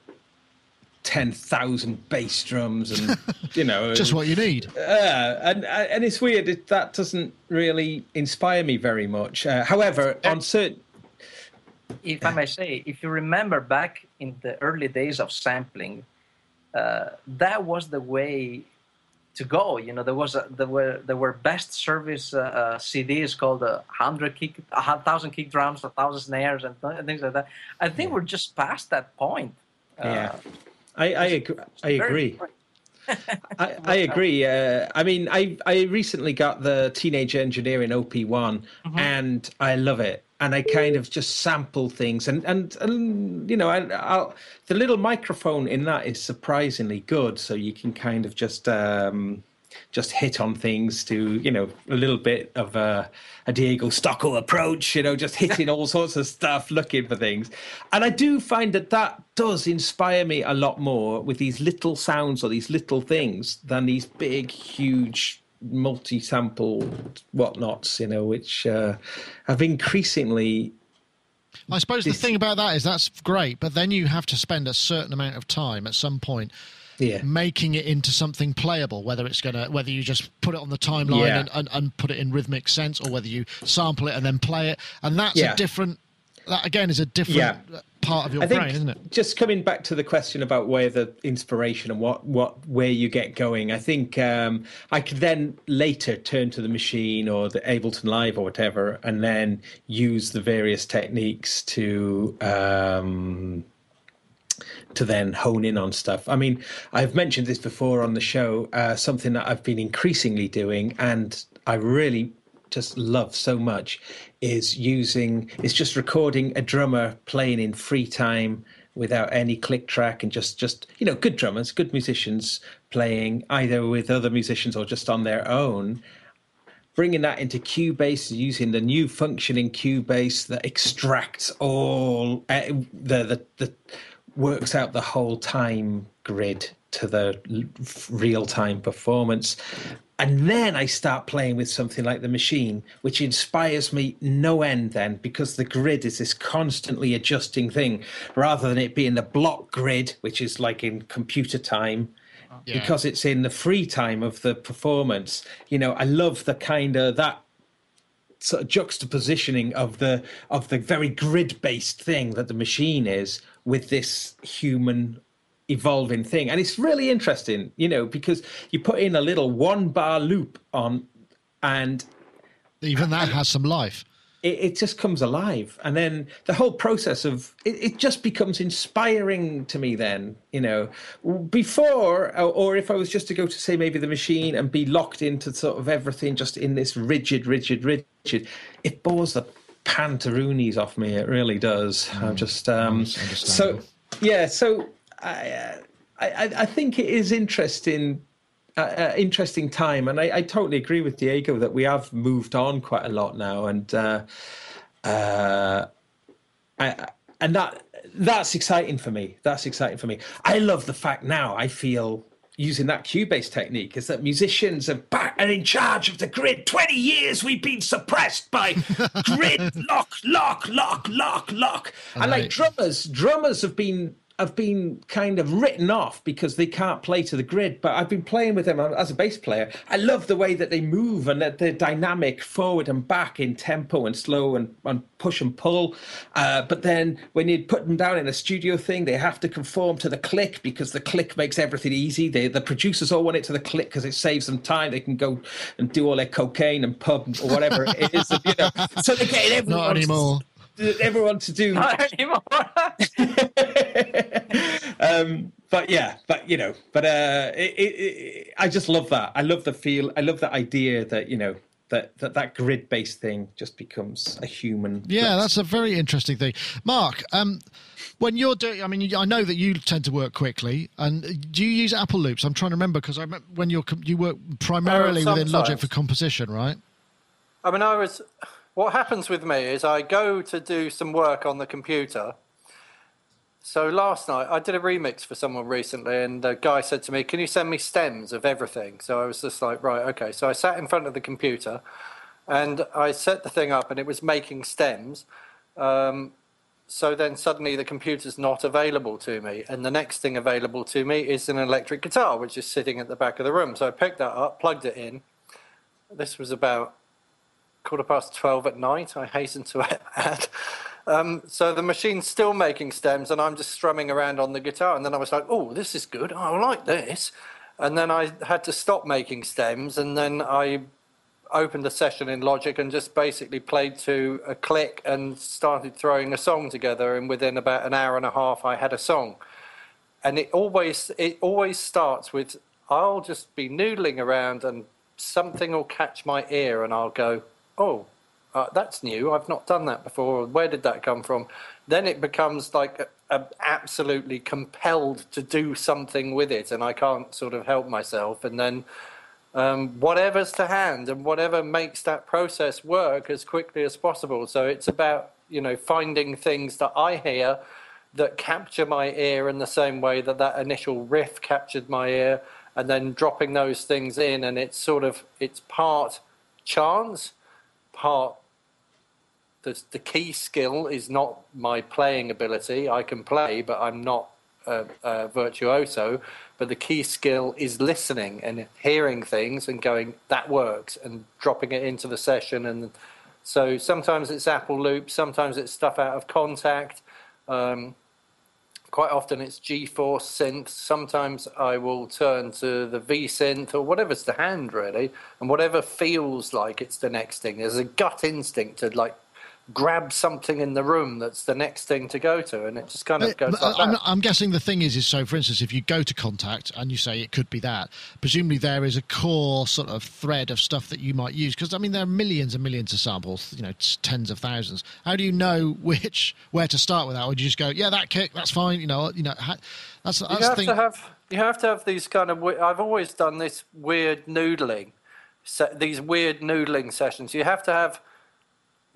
ten thousand bass drums and you know [laughs] just what you need. Uh, and and it's weird. It, that doesn't really inspire me very much. Uh, however, on certain. If I may say, if you remember back in the early days of sampling, uh, that was the way to go. You know, there was a, there were there were best service uh, uh, CDs called a hundred kick, a thousand kick drums, a thousand snares, and th- things like that. I think we're just past that point. Uh, yeah, I I agree. I agree. [laughs] I, I, agree. Uh, I mean, I I recently got the Teenage Engineering OP1, mm-hmm. and I love it. And I kind of just sample things, and and, and you know, I, I'll, the little microphone in that is surprisingly good, so you can kind of just um, just hit on things to you know a little bit of a, a Diego Stocco approach, you know, just hitting all sorts of stuff, looking for things. And I do find that that does inspire me a lot more with these little sounds or these little things than these big, huge multi-sample whatnots, you know, which uh, have increasingly I suppose the thing about that is that's great, but then you have to spend a certain amount of time at some point yeah. making it into something playable. Whether it's gonna, whether you just put it on the timeline yeah. and, and, and, put it in rhythmic sense, or whether you sample it and then play it, and that's yeah. a different. That again is a different part of your I brain, isn't it? Just coming back to the question about where the inspiration and what what where you get going, I think um, I could then later turn to the machine or the Ableton Live or whatever, and then use the various techniques to. Um, to then hone in on stuff. I mean, I've mentioned this before on the show, uh, something that I've been increasingly doing, and I really just love so much is using is just recording a drummer playing in free time without any click track and just just you know good drummers good musicians playing either with other musicians or just on their own bringing that into Cubase using the new function in Cubase that extracts all uh, the, the the works out the whole time grid to the real time performance. And then I start playing with something like the machine, which inspires me no end then, because the grid is this constantly adjusting thing rather than it being the block grid, which is like in computer time. Yeah. Because it's in the free time of the performance, you know, I love the kind of that sort of juxtapositioning of the of the very grid based thing that the machine is with this human evolving thing and it's really interesting you know because you put in a little one bar loop on and even that has some life it, it, just comes alive and then the whole process of it, it, just becomes inspiring to me then you know before or, or if i was just to go to say maybe the machine and be locked into sort of everything just in this rigid rigid rigid it bores the pantaroonies off me. It really does. Mm. I'm just um, so yeah. So I, uh, I I think it is interesting. Uh, uh, interesting time, and I, I, totally agree with Diego that we have moved on quite a lot now, and uh, uh, I, and that that's exciting for me. That's exciting for me. I love the fact now I feel using that Cubase technique is that musicians are back and in charge of the grid. 20 years we've been suppressed by grid, [laughs] lock, lock, lock, lock, lock. And like drummers, drummers have been have been kind of written off because they can't play to the grid. But I've been playing with them as a bass player. I love the way that they move and that they're dynamic forward and back in tempo and slow and, and push and pull. Uh, but then when you put them down in a studio thing, they have to conform to the click because the click makes everything easy. They, the producers all want it to the click because it saves them time. They can go and do all their cocaine and pub or whatever it is. you know. So they're getting everyone. Not anymore everyone to do. Not anymore. [laughs] um, but yeah, but you know, but uh, it, it, it, I just love that. I love the feel. I love the idea that you know that that, that grid based thing just becomes a human. Yeah, that's a very interesting thing, Mark. Um, when you're doing, I mean, I know that you tend to work quickly, and do you use Apple Loops? I'm trying to remember because I remember when you're you work primarily uh, within Logic for composition, right? I mean, I was what happens with me is I go to do some work on the computer. So last night I did a remix for someone recently, and the guy said to me, "Can you send me stems of everything?" So I was just like, "Right, okay." So I sat in front of the computer, and I set the thing up, and it was making stems. Um, so then suddenly the computer's not available to me, and the next thing available to me is an electric guitar, which is sitting at the back of the room. So I picked that up, plugged it in. This was about quarter past 12 at night, I hasten to [laughs] add. Um, so the machine's still making stems, and I'm just strumming around on the guitar. And then I was like, oh, this is good. I like this. and then I had to stop making stems, and then I opened a session in Logic and just basically played to a click and started throwing a song together. And within about an hour and a half, I had a song. And it always it always starts with I'll just be noodling around and something will catch my ear and I'll go, oh, uh, that's new. I've not done that before. Where did that come from? Then it becomes like a, a absolutely compelled to do something with it, and I can't sort of help myself. And then um, whatever's to hand and whatever makes that process work as quickly as possible. So it's about you know finding things that I hear that capture my ear in the same way that that initial riff captured my ear, and then dropping those things in, and it's sort of it's part chance, part the, the key skill is not my playing ability. I can play, but I'm not a, a virtuoso. But the key skill is listening and hearing things and going, that works, and dropping it into the session. And so sometimes it's Apple Loop, sometimes it's stuff out of Kontakt. Um, quite often it's GForce synth. Sometimes I will turn to the V synth or whatever's to hand really, and whatever feels like it's the next thing. There's a gut instinct to like grab something in the room that's the next thing to go to, and it just kind of goes. Like I'm, I'm, guessing the thing is, is so. For instance, if you go to Kontakt and you say it could be that, presumably there is a core sort of thread of stuff that you might use. Because I mean, there are millions and millions of samples, you know, tens of thousands. How do you know which where to start with that? Or do you just go, yeah, that kick, that's fine. You know, you know, that's, that's you have to have you have to have these kind of. I've always done this weird noodling, these weird noodling sessions. You have to have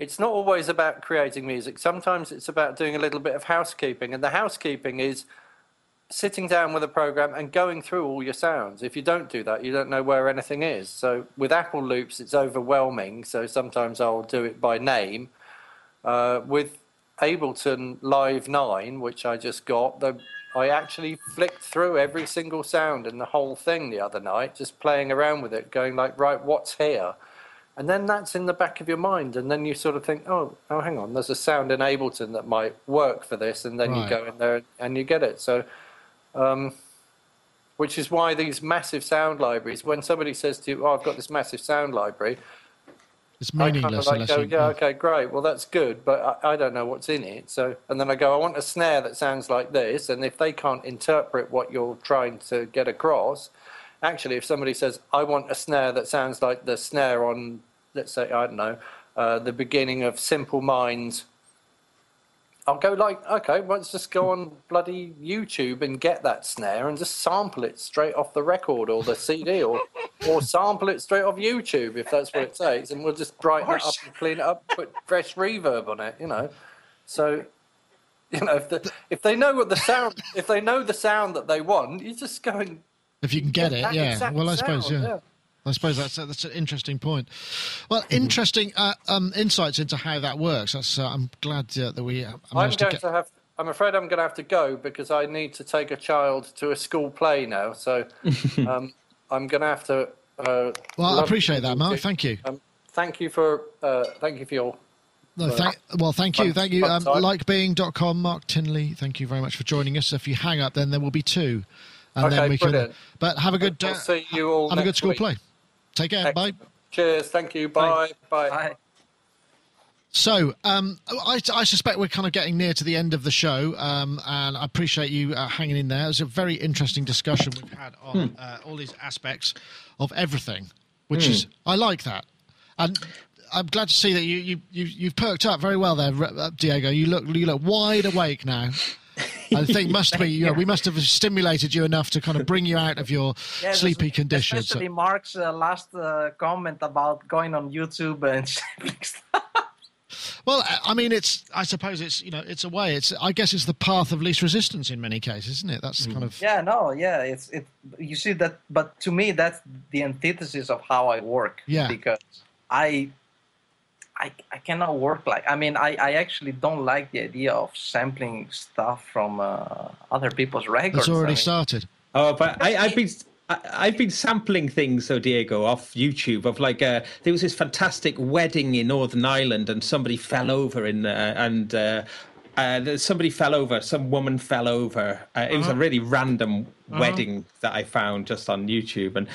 it's not always about creating music. Sometimes it's about doing a little bit of housekeeping. And the housekeeping is sitting down with a program and going through all your sounds. If you don't do that, you don't know where anything is. So with Apple Loops, it's overwhelming. So sometimes I'll do it by name. Uh, with Ableton Live 9, which I just got, the, I actually flicked through every single sound in the whole thing the other night, just playing around with it, going like, right, what's here? And then that's in the back of your mind and then you sort of think oh oh hang on there's a sound in ableton that might work for this and then right. you go in there and you get it. So um, which is why these massive sound libraries when somebody says to you oh i've got this massive sound library it's meaningless I kind of like go, yeah. okay great well that's good but I, I don't know what's in it. So and then i go i want a snare that sounds like this and if they can't interpret what you're trying to get across actually if somebody says i want a snare that sounds like the snare on let's say I don't know uh, the beginning of Simple Minds. I'll go like, okay, let's just go on bloody YouTube and get that snare and just sample it straight off the record or the CD or or sample it straight off YouTube if that's what it takes, and we'll just brighten it up and clean it up, put fresh reverb on it, you know. So, you know, if the, if they know what the sound, if they know the sound that they want, you just go and if you can get it, yeah. Well, I suppose, yeah. yeah. I suppose that's a, that's an interesting point. Well, interesting uh, um, insights into how that works. That's uh, I'm glad uh, that we. Uh, I'm going to, get... to, have. I'm afraid I'm going to have to go because I need to take a child to a school play now. So [laughs] um, I'm going to have to. Uh, well, I appreciate that, Mark. Thank you. Um, thank you for uh, thank you for your. No, thank, well, thank you, thank you. Um, likebeing.com, Mark Tinley. Thank you very much for joining us. If you hang up, then there will be two, and okay, then we brilliant. can. But have a good. We'll see you all. Have a good school week. play. Take care. Bye. Cheers. Thank you. Bye. Bye. Bye. So, um, I, I, suspect we're kind of getting near to the end of the show, um, and I appreciate you uh, hanging in there. It was a very interesting discussion we've had on hmm. uh, all these aspects of everything, which hmm. is I like that, and I'm glad to see that you you, you you've perked up very well there, uh, Diego. You look you look wide awake now. [laughs] I think must be you know, we must have stimulated you enough to kind of bring you out of your [laughs] yeah, sleepy condition. Especially so. Mark's uh, last uh, comment about going on YouTube and [laughs] stuff. Well, I mean, it's. I suppose it's. You know, it's a way. It's. I guess it's the path of least resistance in many cases, isn't it? That's mm. kind of. Yeah. No. Yeah. It's. It. You see that, but to me, that's the antithesis of how I work. Yeah. Because I I, I cannot work like I mean I, I actually don't like the idea of sampling stuff from uh, other people's records. It's already I mean, started. Oh, but I, I've been I, have been sampling things, though, Diego, off YouTube. Of like, uh, there was this fantastic wedding in Northern Ireland, and somebody fell over in uh, and uh, uh, somebody fell over. Some woman fell over. Uh, it was a really random wedding that I found just on YouTube, and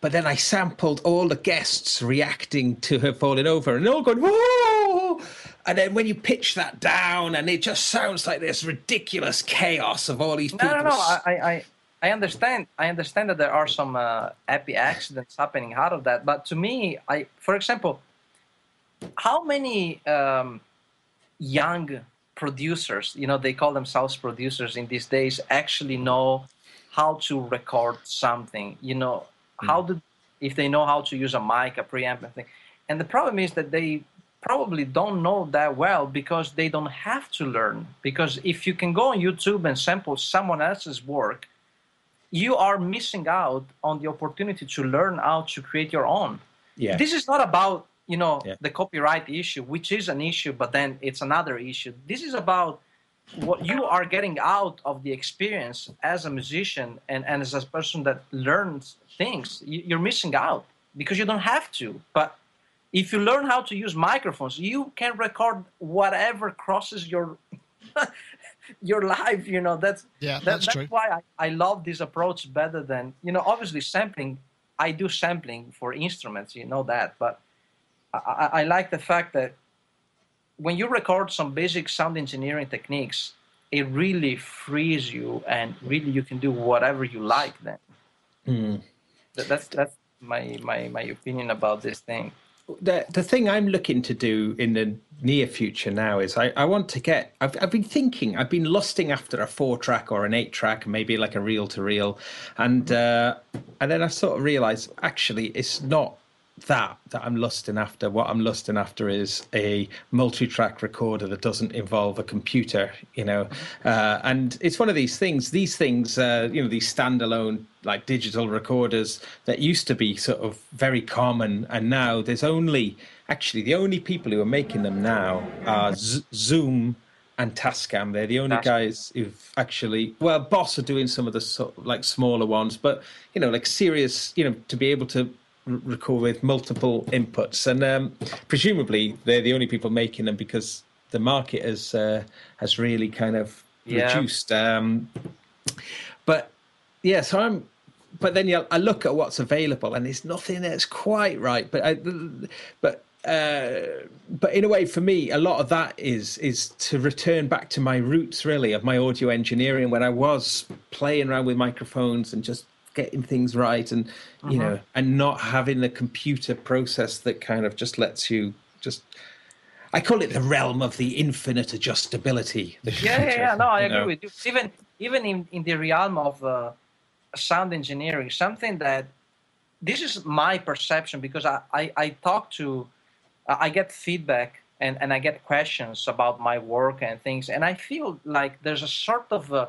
but then I sampled all the guests reacting to her falling over, and all going whoa. And then when you pitch that down, and it just sounds like this ridiculous chaos of all these people. No, no, no. I, I, I understand. I understand that there are some uh, happy accidents happening out of that. But to me, I, for example, how many um, young producers, you know, they call themselves producers in these days, actually know how to record something? You know, hmm. how do if they know how to use a mic, a preamp, and thing. And the problem is that they probably don't know that well because they don't have to learn. Because if you can go on YouTube and sample someone else's work, you are missing out on the opportunity to learn how to create your own. Yeah. This is not about you know Yeah. the copyright issue, which is an issue, but then it's another issue. This is about what you are getting out of the experience as a musician and, and as a person that learns things. You, you're missing out because you don't have to. But if you learn how to use microphones, you can record whatever crosses your [laughs] your life. You know that's Yeah, that- that's that's true. why I, I love this approach better than you know. Obviously, sampling. I do sampling for instruments, you know that, but I, I, like the fact that when you record some basic sound engineering techniques, it really frees you, and really you can do whatever you like. Then That- that's that's my my my opinion about this thing. the the thing I'm looking to do in the near future now is I, I want to get I've I've been thinking I've been lusting after a four track or an eight track maybe like a reel to reel and uh, and then I sort of realized actually it's not that that I'm lusting after what I'm lusting after is a multi-track recorder that doesn't involve a computer you know uh, and it's one of these things these things uh, you know these standalone like digital recorders that used to be sort of very common and now there's only actually the only people who are making them now are Z- Zoom and Tascam. They're the only guys who've actually well, Boss are doing some of the sort of like smaller ones, but you know, like serious, you know, to be able to record with multiple inputs, and um, presumably they're the only people making them because the market has uh, has really kind of Yeah. reduced. Um, but yeah, so I'm. But then you, I look at what's available, and there's nothing that's quite right. But I, but uh, but in a way, for me, a lot of that is is to return back to my roots, really, of my audio engineering when I was playing around with microphones and just getting things right, and you know, and not having the computer process that kind of just lets you just. I call it the realm of the infinite adjustability. the [laughs] Yeah, yeah, yeah. No, I agree know. with you. Even even in, in the realm of uh, sound engineering, something that this is my perception because I, I, I talk to, I get feedback and, and I get questions about my work and things, and I feel like there's a sort of a,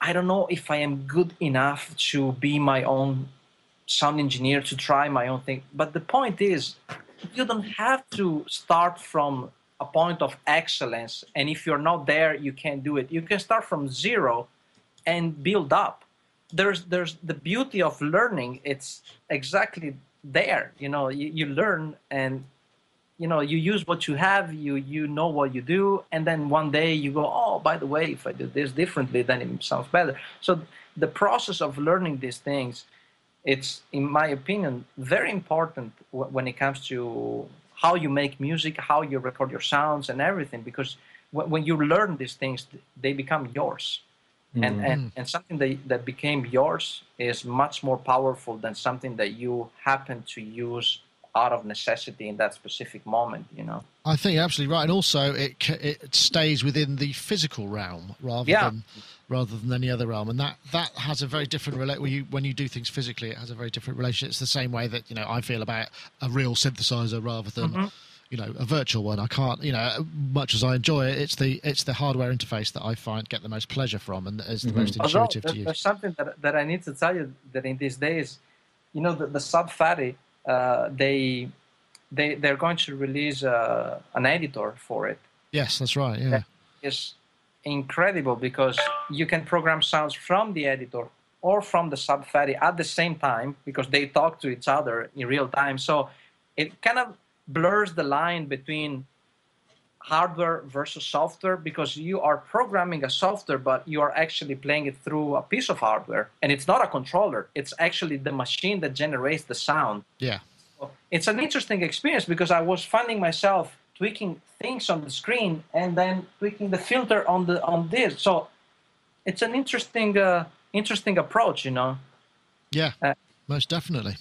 I don't know if I am good enough to be my own sound engineer to try my own thing. But the point is, you don't have to start from a point of excellence. And if you're not there, you can't do it. You can start from zero and build up. There's there's the beauty of learning. It's exactly there. You know, you, you learn and you know you use what you have you you know what you do and then one day you go oh by the way if i do this differently then it sounds better. So the process of learning these things it's in my opinion very important wh- when it comes to how you make music how you record your sounds and everything because wh- when you learn these things they become yours. And, mm-hmm. and and something that, that became yours is much more powerful than something that you happen to use out of necessity in that specific moment you know I think you're absolutely right, and also it it stays within the physical realm rather Yeah. than rather than any other realm, and that that has a very different relate. When you when you do things physically, it has a very different relation. It's the same way that you know I feel about a real synthesizer rather than. Mm-hmm. You know, a virtual one. I can't. You know, much as I enjoy it, it's the it's the hardware interface that I find get the most pleasure from, and is the most intuitive there- to use. there's something that, that I need to tell you that in these days, you know, the, the Sub Phatty, they they they're going to release uh, an editor for it. Yes, that's right. Yeah. It's incredible because you can program sounds from the editor or from the Sub Phatty at the same time because they talk to each other in real time. So it kind of blurs the line between hardware versus software because you are programming a software, but you are actually playing it through a piece of hardware, and it's not a controller. It's actually the machine that generates the sound. Yeah. It's an interesting experience because I was finding myself tweaking things on the screen and then tweaking the filter on the on this. So it's an interesting uh, interesting approach, you know. Yeah, Uh, most definitely.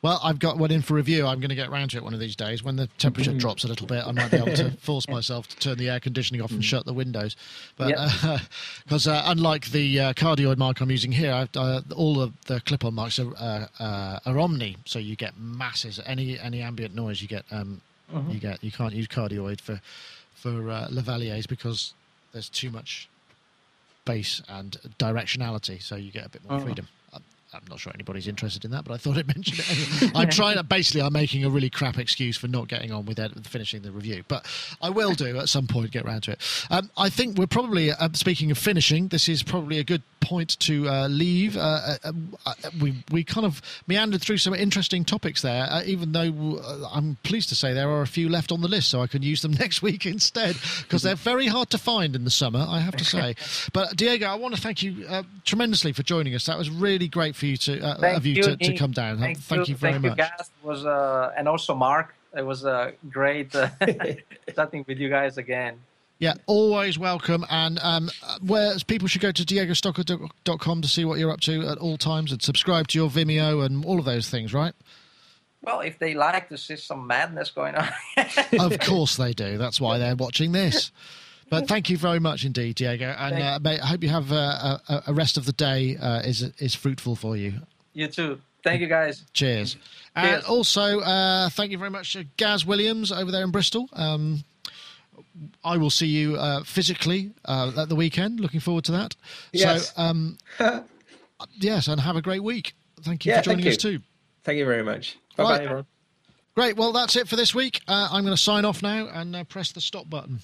Well, I've got one in for review. I'm going to get round to it one of these days. When the temperature Mm-hmm. drops a little bit, I might be able to [laughs] force myself to turn the air conditioning off and shut the windows. But because [laughs] uh, unlike the uh, cardioid mic I'm using here, I've, uh, all of the clip-on mics are, uh, uh, are omni, so you get masses. Any any ambient noise you get, um, Mm-hmm. you get. You can't use cardioid for for uh, lavaliers because there's too much bass and directionality, so you get a bit more Oh. freedom. I'm- not sure anybody's interested in that, but I thought I'd mention it. [laughs] Anyway. I'm trying to basically. I'm making a really crap excuse for not getting on with ed- finishing the review, but I will do at some point. Get round to it. Um, I think we're probably uh, speaking of finishing. This is probably a good point to uh, leave. Uh, uh, uh, we we kind of meandered through some interesting topics there, uh, even though uh, I'm pleased to say there are a few left on the list, so I can use them [laughs] next week instead because they're very hard to find in the summer. I have to say. [laughs] but Diego, I want to thank you uh, tremendously for joining us. That was really great for you to uh, of you, you, to, to come down. Thank, Thank, you, very thank much. you, guys. It was uh, and also Mark. It was uh, great [laughs] [laughs] chatting with you guys again. Yeah, always welcome. And um, where people should go to diegostocco.com to see what you're up to at all times and subscribe to your Vimeo and all of those things, right? Well, if they like to see some madness going on, of [laughs] course they do. That's why they're watching this. But thank you very much indeed, Diego. And uh, mate, I hope you have uh, a, a rest of the day uh, is is fruitful for you. you too. Thank you, guys. Cheers. And Cheers. also, uh, thank you very much to Gaz Williams over there in Bristol. Um, I will see you uh, physically uh, at the weekend. Looking forward to that. Yes. So, um, [laughs] yes, and have a great week. Thank you Yeah, for joining thank us too. Thank you very much. Bye bye, Right. everyone. Great. Well, that's it for this week. Uh, I'm going to sign off now and uh, press the stop button.